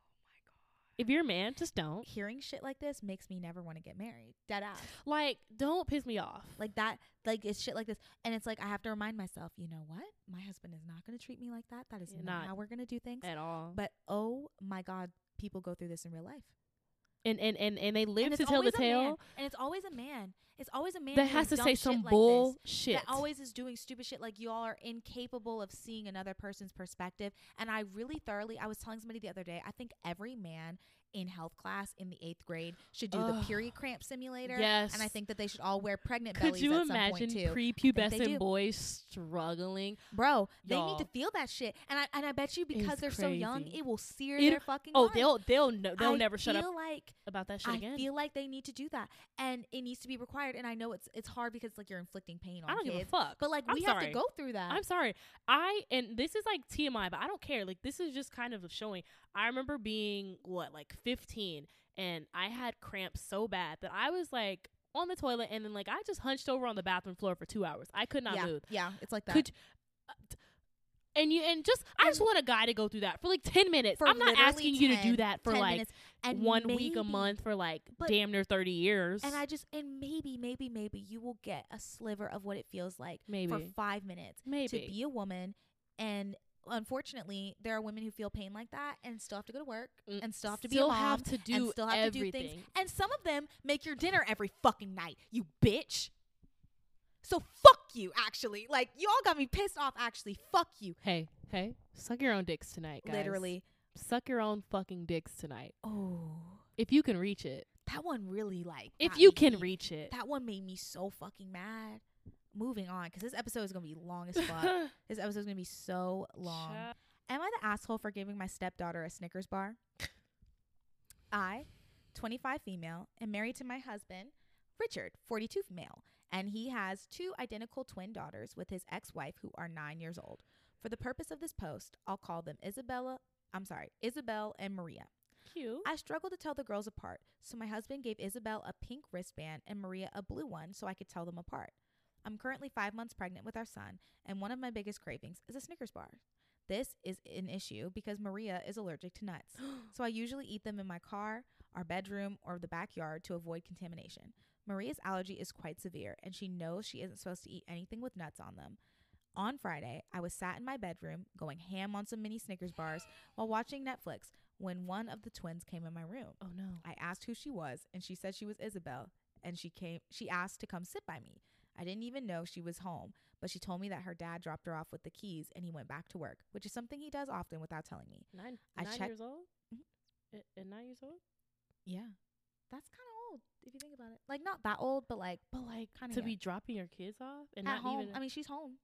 if you're a man, just don't. hearing shit like this makes me never want to get married. Dead ass. Like, don't piss me off. Like that. Like it's shit like this, and it's like I have to remind myself. You know what? My husband is not going to treat me like that. That is not, not how we're going to do things. at all. But oh my god, people go through this in real life. And and and, and they live and to tell the a man. tale and it's always a man. It's always a man that has to say some like bullshit. that always is doing stupid shit like you all are incapable of seeing another person's perspective and i really thoroughly i was telling somebody the other day i think every man in health class in the eighth grade should do the period cramp simulator yes. and i think that they should all wear pregnant Could bellies you at some imagine point too prepubescent boys struggling? bro they need to feel that shit and i and i bet you because It's they're so young it will sear It- their fucking Oh, they'll they'll no, they'll I never shut up like about that shit I again. feel like they need to do that, and it needs to be required. And I know it's it's hard because like you're inflicting pain on I don't give a kids, fuck. but like I'm we have to go through that. I'm sorry. I and this is like TMI, but I don't care. Like this is just kind of showing. I remember being what like 15, and I had cramps so bad that I was like on the toilet, and then like I just hunched over on the bathroom floor for two hours. I could not yeah, move. yeah, it's like that. Could uh, t- and you and just I just want a guy to go through that for like 10 minutes. For I'm not asking you to do that for like one week a month for like damn near 30 years. And I just and maybe maybe maybe you will get a sliver of what it feels like maybe for five minutes maybe to be a woman. And unfortunately, there are women who feel pain like that and still have to go to work Mm, and still have to be a still mom have to do and still have everything. to do things. And some of them make your dinner every fucking night. You bitch. So fuck you. Actually, like you all got me pissed off. Actually, fuck you. Hey, hey, suck your own dicks tonight, guys. Literally. suck your own fucking dicks tonight Oh, if you can reach it. that one really like. If you me can reach it. That one made me so fucking mad. Moving on, because this episode is gonna be long as fuck. this episode is gonna be so long. Child. Am I the asshole for giving my stepdaughter a Snickers bar? I, 25 female, am married to my husband, Richard, 42 male, and he has two identical twin daughters with his ex-wife who are 9 years old. For the purpose of this post, I'll call them Isabella, I'm sorry, Isabel and Maria. Cute. I struggle to tell the girls apart, so my husband gave Isabel a pink wristband and Maria a blue one so I could tell them apart. I'm currently five months pregnant with our son, and one of my biggest cravings is a Snickers bar. This is an issue because Maria is allergic to nuts. So I usually eat them in my car, our bedroom, or the backyard to avoid contamination. Maria's allergy is quite severe, and she knows she isn't supposed to eat anything with nuts on them. On Friday, I was sat in my bedroom going ham on some mini Snickers bars while watching Netflix when one of the twins came in my room. oh no. I asked who she was, and she said she was Isabel, and she came she asked to come sit by me. I didn't even know she was home, but she told me that her dad dropped her off with the keys and he went back to work, which is something he does often without telling me. Nine, I nine checked- years old? Mhm. At, nine years old? Yeah. That's kind of old if you think about it. Like not that old, but like But like Kinda to young. be dropping your kids off and at not home. even I mean, she's home.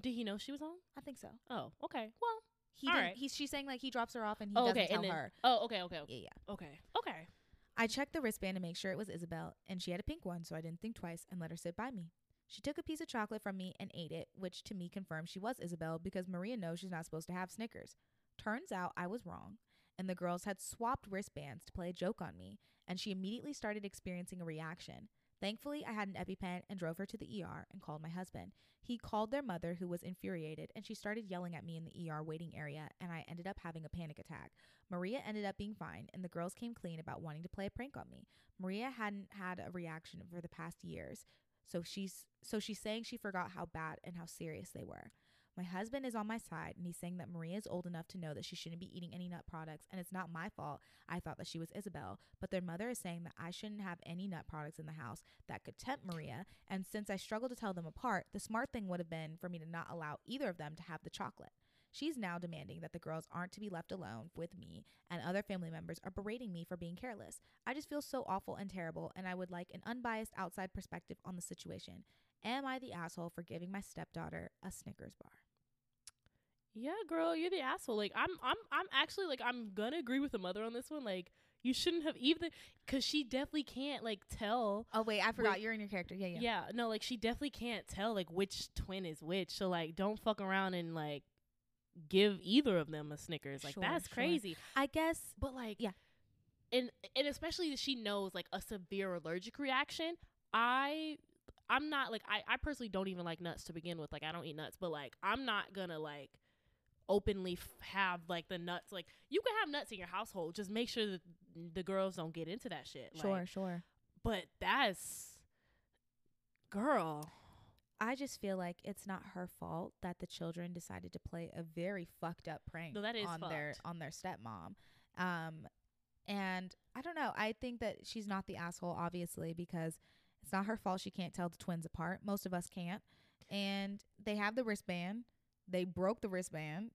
Did he know she was home? I think so. Oh, okay. Well, He All didn't, right. he's she's saying like he drops her off and he oh, doesn't okay. tell then, her. Oh, okay, okay, okay. Yeah, yeah. Okay. Okay. I checked the wristband to make sure it was Isabel, and she had a pink one, so I didn't think twice and let her sit by me. She took a piece of chocolate from me and ate it, which to me confirmed she was Isabel because Maria knows she's not supposed to have Snickers. Turns out I was wrong, and the girls had swapped wristbands to play a joke on me, and she immediately started experiencing a reaction. Thankfully, I had an EpiPen and drove her to the ER and called my husband. He called their mother, who was infuriated, and she started yelling at me in the ER waiting area, and I ended up having a panic attack. Maria ended up being fine, and the girls came clean about wanting to play a prank on me. Maria hadn't had a reaction for the past years, so she's so she's saying she forgot how bad and how serious they were. My husband is on my side, and he's saying that Maria is old enough to know that she shouldn't be eating any nut products, and it's not my fault. I thought that she was Isabel, but their mother is saying that I shouldn't have any nut products in the house that could tempt Maria. And since I struggle to tell them apart, the smart thing would have been for me to not allow either of them to have the chocolate. She's now demanding that the girls aren't to be left alone with me, and other family members are berating me for being careless. I just feel so awful and terrible, and I would like an unbiased outside perspective on the situation. Am I the asshole for giving my stepdaughter a Snickers bar? Yeah, girl, you're the asshole. Like I'm I'm I'm actually like I'm gonna agree with the mother on this one. Like you shouldn't have even cuz she definitely can't like tell Oh wait, I forgot you're in your character. Yeah, yeah. yeah. no, like she definitely can't tell like which twin is which. So like don't fuck around and like give either of them a Snickers. Like Sure, that's sure. crazy. I guess But like Yeah. And and especially that she knows like a severe allergic reaction. I I'm not like I I personally don't even like nuts to begin with. Like I don't eat nuts, but like I'm not gonna like openly f- have like the nuts like you can have nuts in your household just make sure that the girls don't get into that shit sure, like, sure. but that's girl I just feel like it's not her fault that the children decided to play a very fucked up prank No, that is on their on their stepmom. Um and I don't know. I think that she's not the asshole obviously because it's not her fault she can't tell the twins apart. Most of us can't. And they have the wristband. They broke the wristband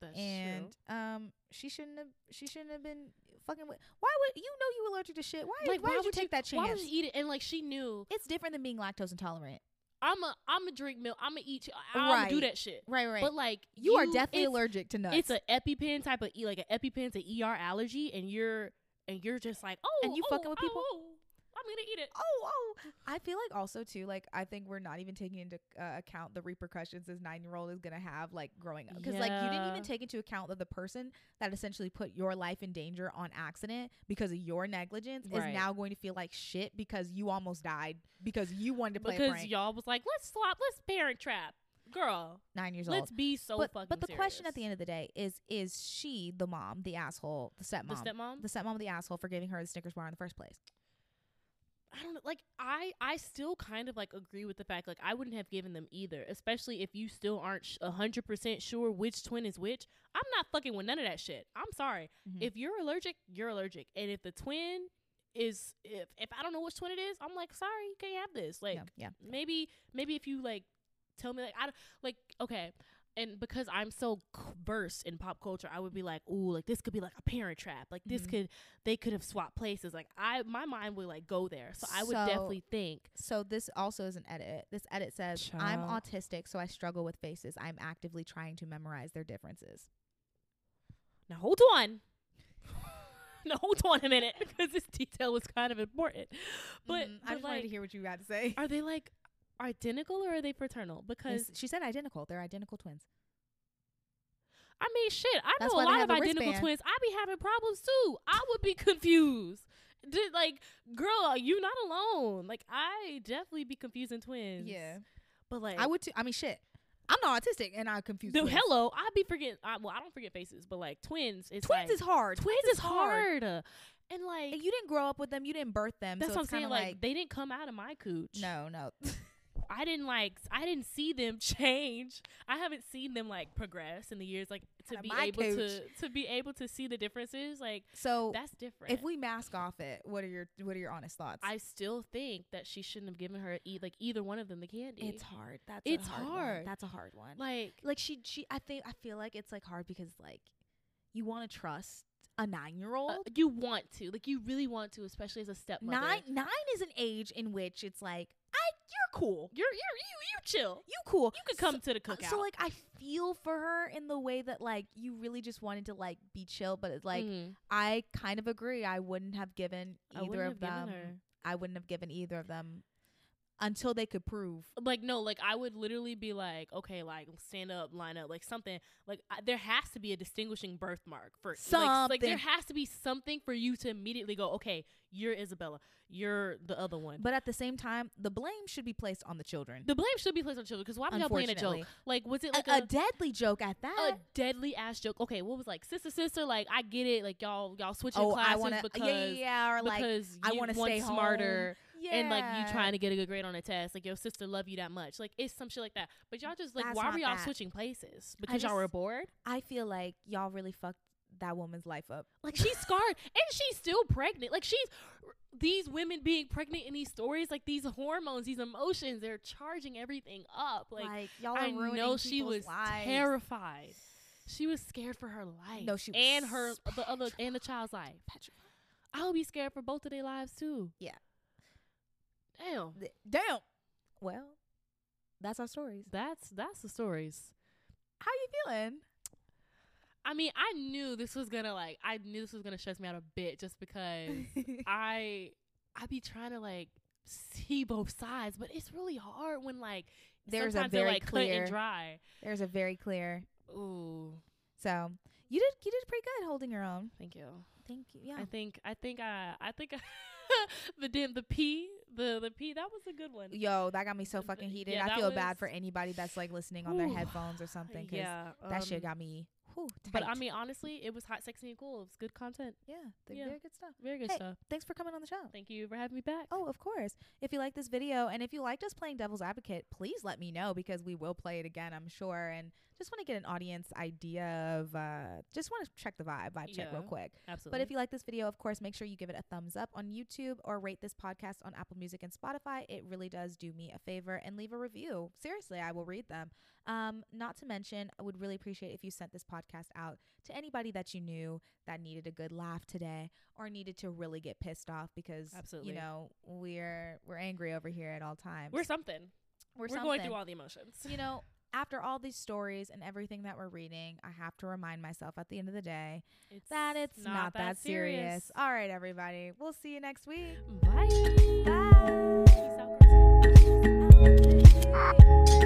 that's and true. um she shouldn't have she shouldn't have been fucking with Why would you know you allergic to shit? Why like why, would you take that chance? why would you eat it and like she knew it's different than being lactose intolerant. I'm a i'm a drink milk i'm a eat i'm gonna do that shit Right, right. but like you, are definitely allergic to nuts. it's an epipen type of e like an epipen's an er allergy and you're and you're just like oh And you oh, fucking with people? oh, oh, i'm gonna eat it oh, oh. I feel like also too, like I think we're not even taking into uh, account the repercussions this nine year old is gonna have like growing up. Because like you didn't even take into account that the person that essentially put your life in danger on accident because of your negligence is now going to feel like shit because you almost died because you wanted to play because prank. y'all was like let's swap let's parent trap girl nine years old. let's be so but fucking but the question at the end of the day is is she the mom, the asshole, the stepmom, the stepmom the stepmom, the asshole for giving her the Snickers bar in the first place? I don't know. Like I, I still kind of like agree with the fact like I wouldn't have given them either, especially if you still aren't a hundred percent sure which twin is which. I'm not fucking with none of that shit. I'm sorry. Mhm. If you're allergic, you're allergic, and if the twin is if if I don't know which twin it is, I'm like sorry, you can't have this. Like yeah, yeah. maybe maybe if you like tell me like I don't like okay. And because I'm so c- versed in pop culture, I would be like, "Ooh, like this could be like a parent trap. Like this Mhm. could, they could have swapped places. Like I, my mind would like go there. So I would So- definitely think So this also is an edit. This edit says, "I'm autistic, so I struggle with faces. I'm actively trying to memorize their differences." Now hold on. now hold on a minute because this detail was kind of important. But, but I just wanted like, to hear what you had to say. are they like identical or are they fraternal? Because Yes, she said identical. They're identical twins. I mean, shit, I That's know a lot of identical wristband. twins. I be having problems too. I would be confused. Did, like, girl, you not alone. Like, I definitely be confusing twins. Yeah. But like, I would too. I mean, shit. I'm not autistic, and I confuse. the twins. hello, I be forgetting. I, well, I don't forget faces, but like twins, it's Twins like, is hard. twins is hard. And like, And you didn't grow up with them. You didn't birth them. that's so what I'm saying. Like, like, they didn't come out of my cooch. no, no. I didn't like. I didn't see them change. I haven't seen them like progress in the years. Like to be able to to be able to see the differences. Like so that's different. if we mask off it, what are your what are your honest thoughts? I still think that she shouldn't have given her e- like either one of them the candy. it's hard. That's It's a hard. one. hard. That's a hard one. like like she she I think I feel like it's like hard because like you want to trust a nine year old. uh, you want to like you really want to, especially as a stepmother. nine nine is an age in which it's like I you're cool. You're you're you you chill. You cool. You could So- come to the cookout. So like I feel for her in the way that like you really just wanted to like be chill, but it's like Mhm. I kind of agree. I wouldn't have given either of them. I wouldn't have given either of them until they could prove. like no like i would literally be like okay like stand up line up like something like I, there has to be a distinguishing birthmark for like, like there has to be something for you to immediately go okay you're isabella you're the other one But at the same time, the blame should be placed on the children. the blame should be placed on children because why was y'all playing a joke like was it like a a, deadly joke at that. a deadly ass joke okay what was like sister sister like i get it like y'all y'all switching oh, classes want to. because Yeah, yeah, yeah. Or like, because I you wanna stay smarter yeah. and like you trying to get a good grade on a test, like your sister love you that much, like it's some shit like that. But y'all just like, That's why were y'all that. switching places? Because y'all just- were bored. I feel like y'all really fucked that woman's life up. Like she's scarred, and she's still pregnant. Like she's these women being pregnant in these stories, like these hormones, these emotions, they're charging everything up. Like, Like, y'all are I ruining know she was lives. terrified. She was scared for her life. No, she was and her the other and the child's life. Petrified. I would be scared for both of their lives too. Yeah. Damn. Damn. Well, that's our stories. That's that's the stories. How you feeling? I mean, I knew this was gonna like I knew this was gonna stress me out a bit just because I I be trying to like see both sides, but it's really hard when like There's a very like clear- and dry. There's a very clear. Ooh, So you did you did pretty good holding your own. thank you. Thank you. Yeah. I think I think I I think the damn the P the the P that was a good one. Yo, that got me so fucking heated. yeah, I feel bad for anybody that's like listening on their headphones or something. 'cause Yeah, that shit um, got me. Whew, But I mean, honestly, it was hot, sexy, and cool. It was good content. yeah, yeah. very good stuff. Very good Hey, stuff. Thanks for coming on the show. Thank you for having me back. Oh, of course. If you like this video and if you liked us playing devil's advocate, please let me know because we will play it again, I'm sure. And just want to get an audience idea of, uh, just want to check the vibe, vibe check real quick. absolutely. But if you like this video, of course, make sure you give it a thumbs up on YouTube or rate this podcast on Apple Music and Spotify. It really does do me a favor and leave a review. Seriously, I will read them. Um, not to mention, I would really appreciate if you sent this podcast out to anybody that you knew that needed a good laugh today or needed to really get pissed off because Absolutely. you know we're we're angry over here at all times. we're something. we're, We're, going through all the emotions. you know. After all these stories and everything that we're reading, I have to remind myself at the end of the day It's that it's not, that serious. All right, everybody. We'll see you next week. Bye. Bye. Peace out, girls. Bye.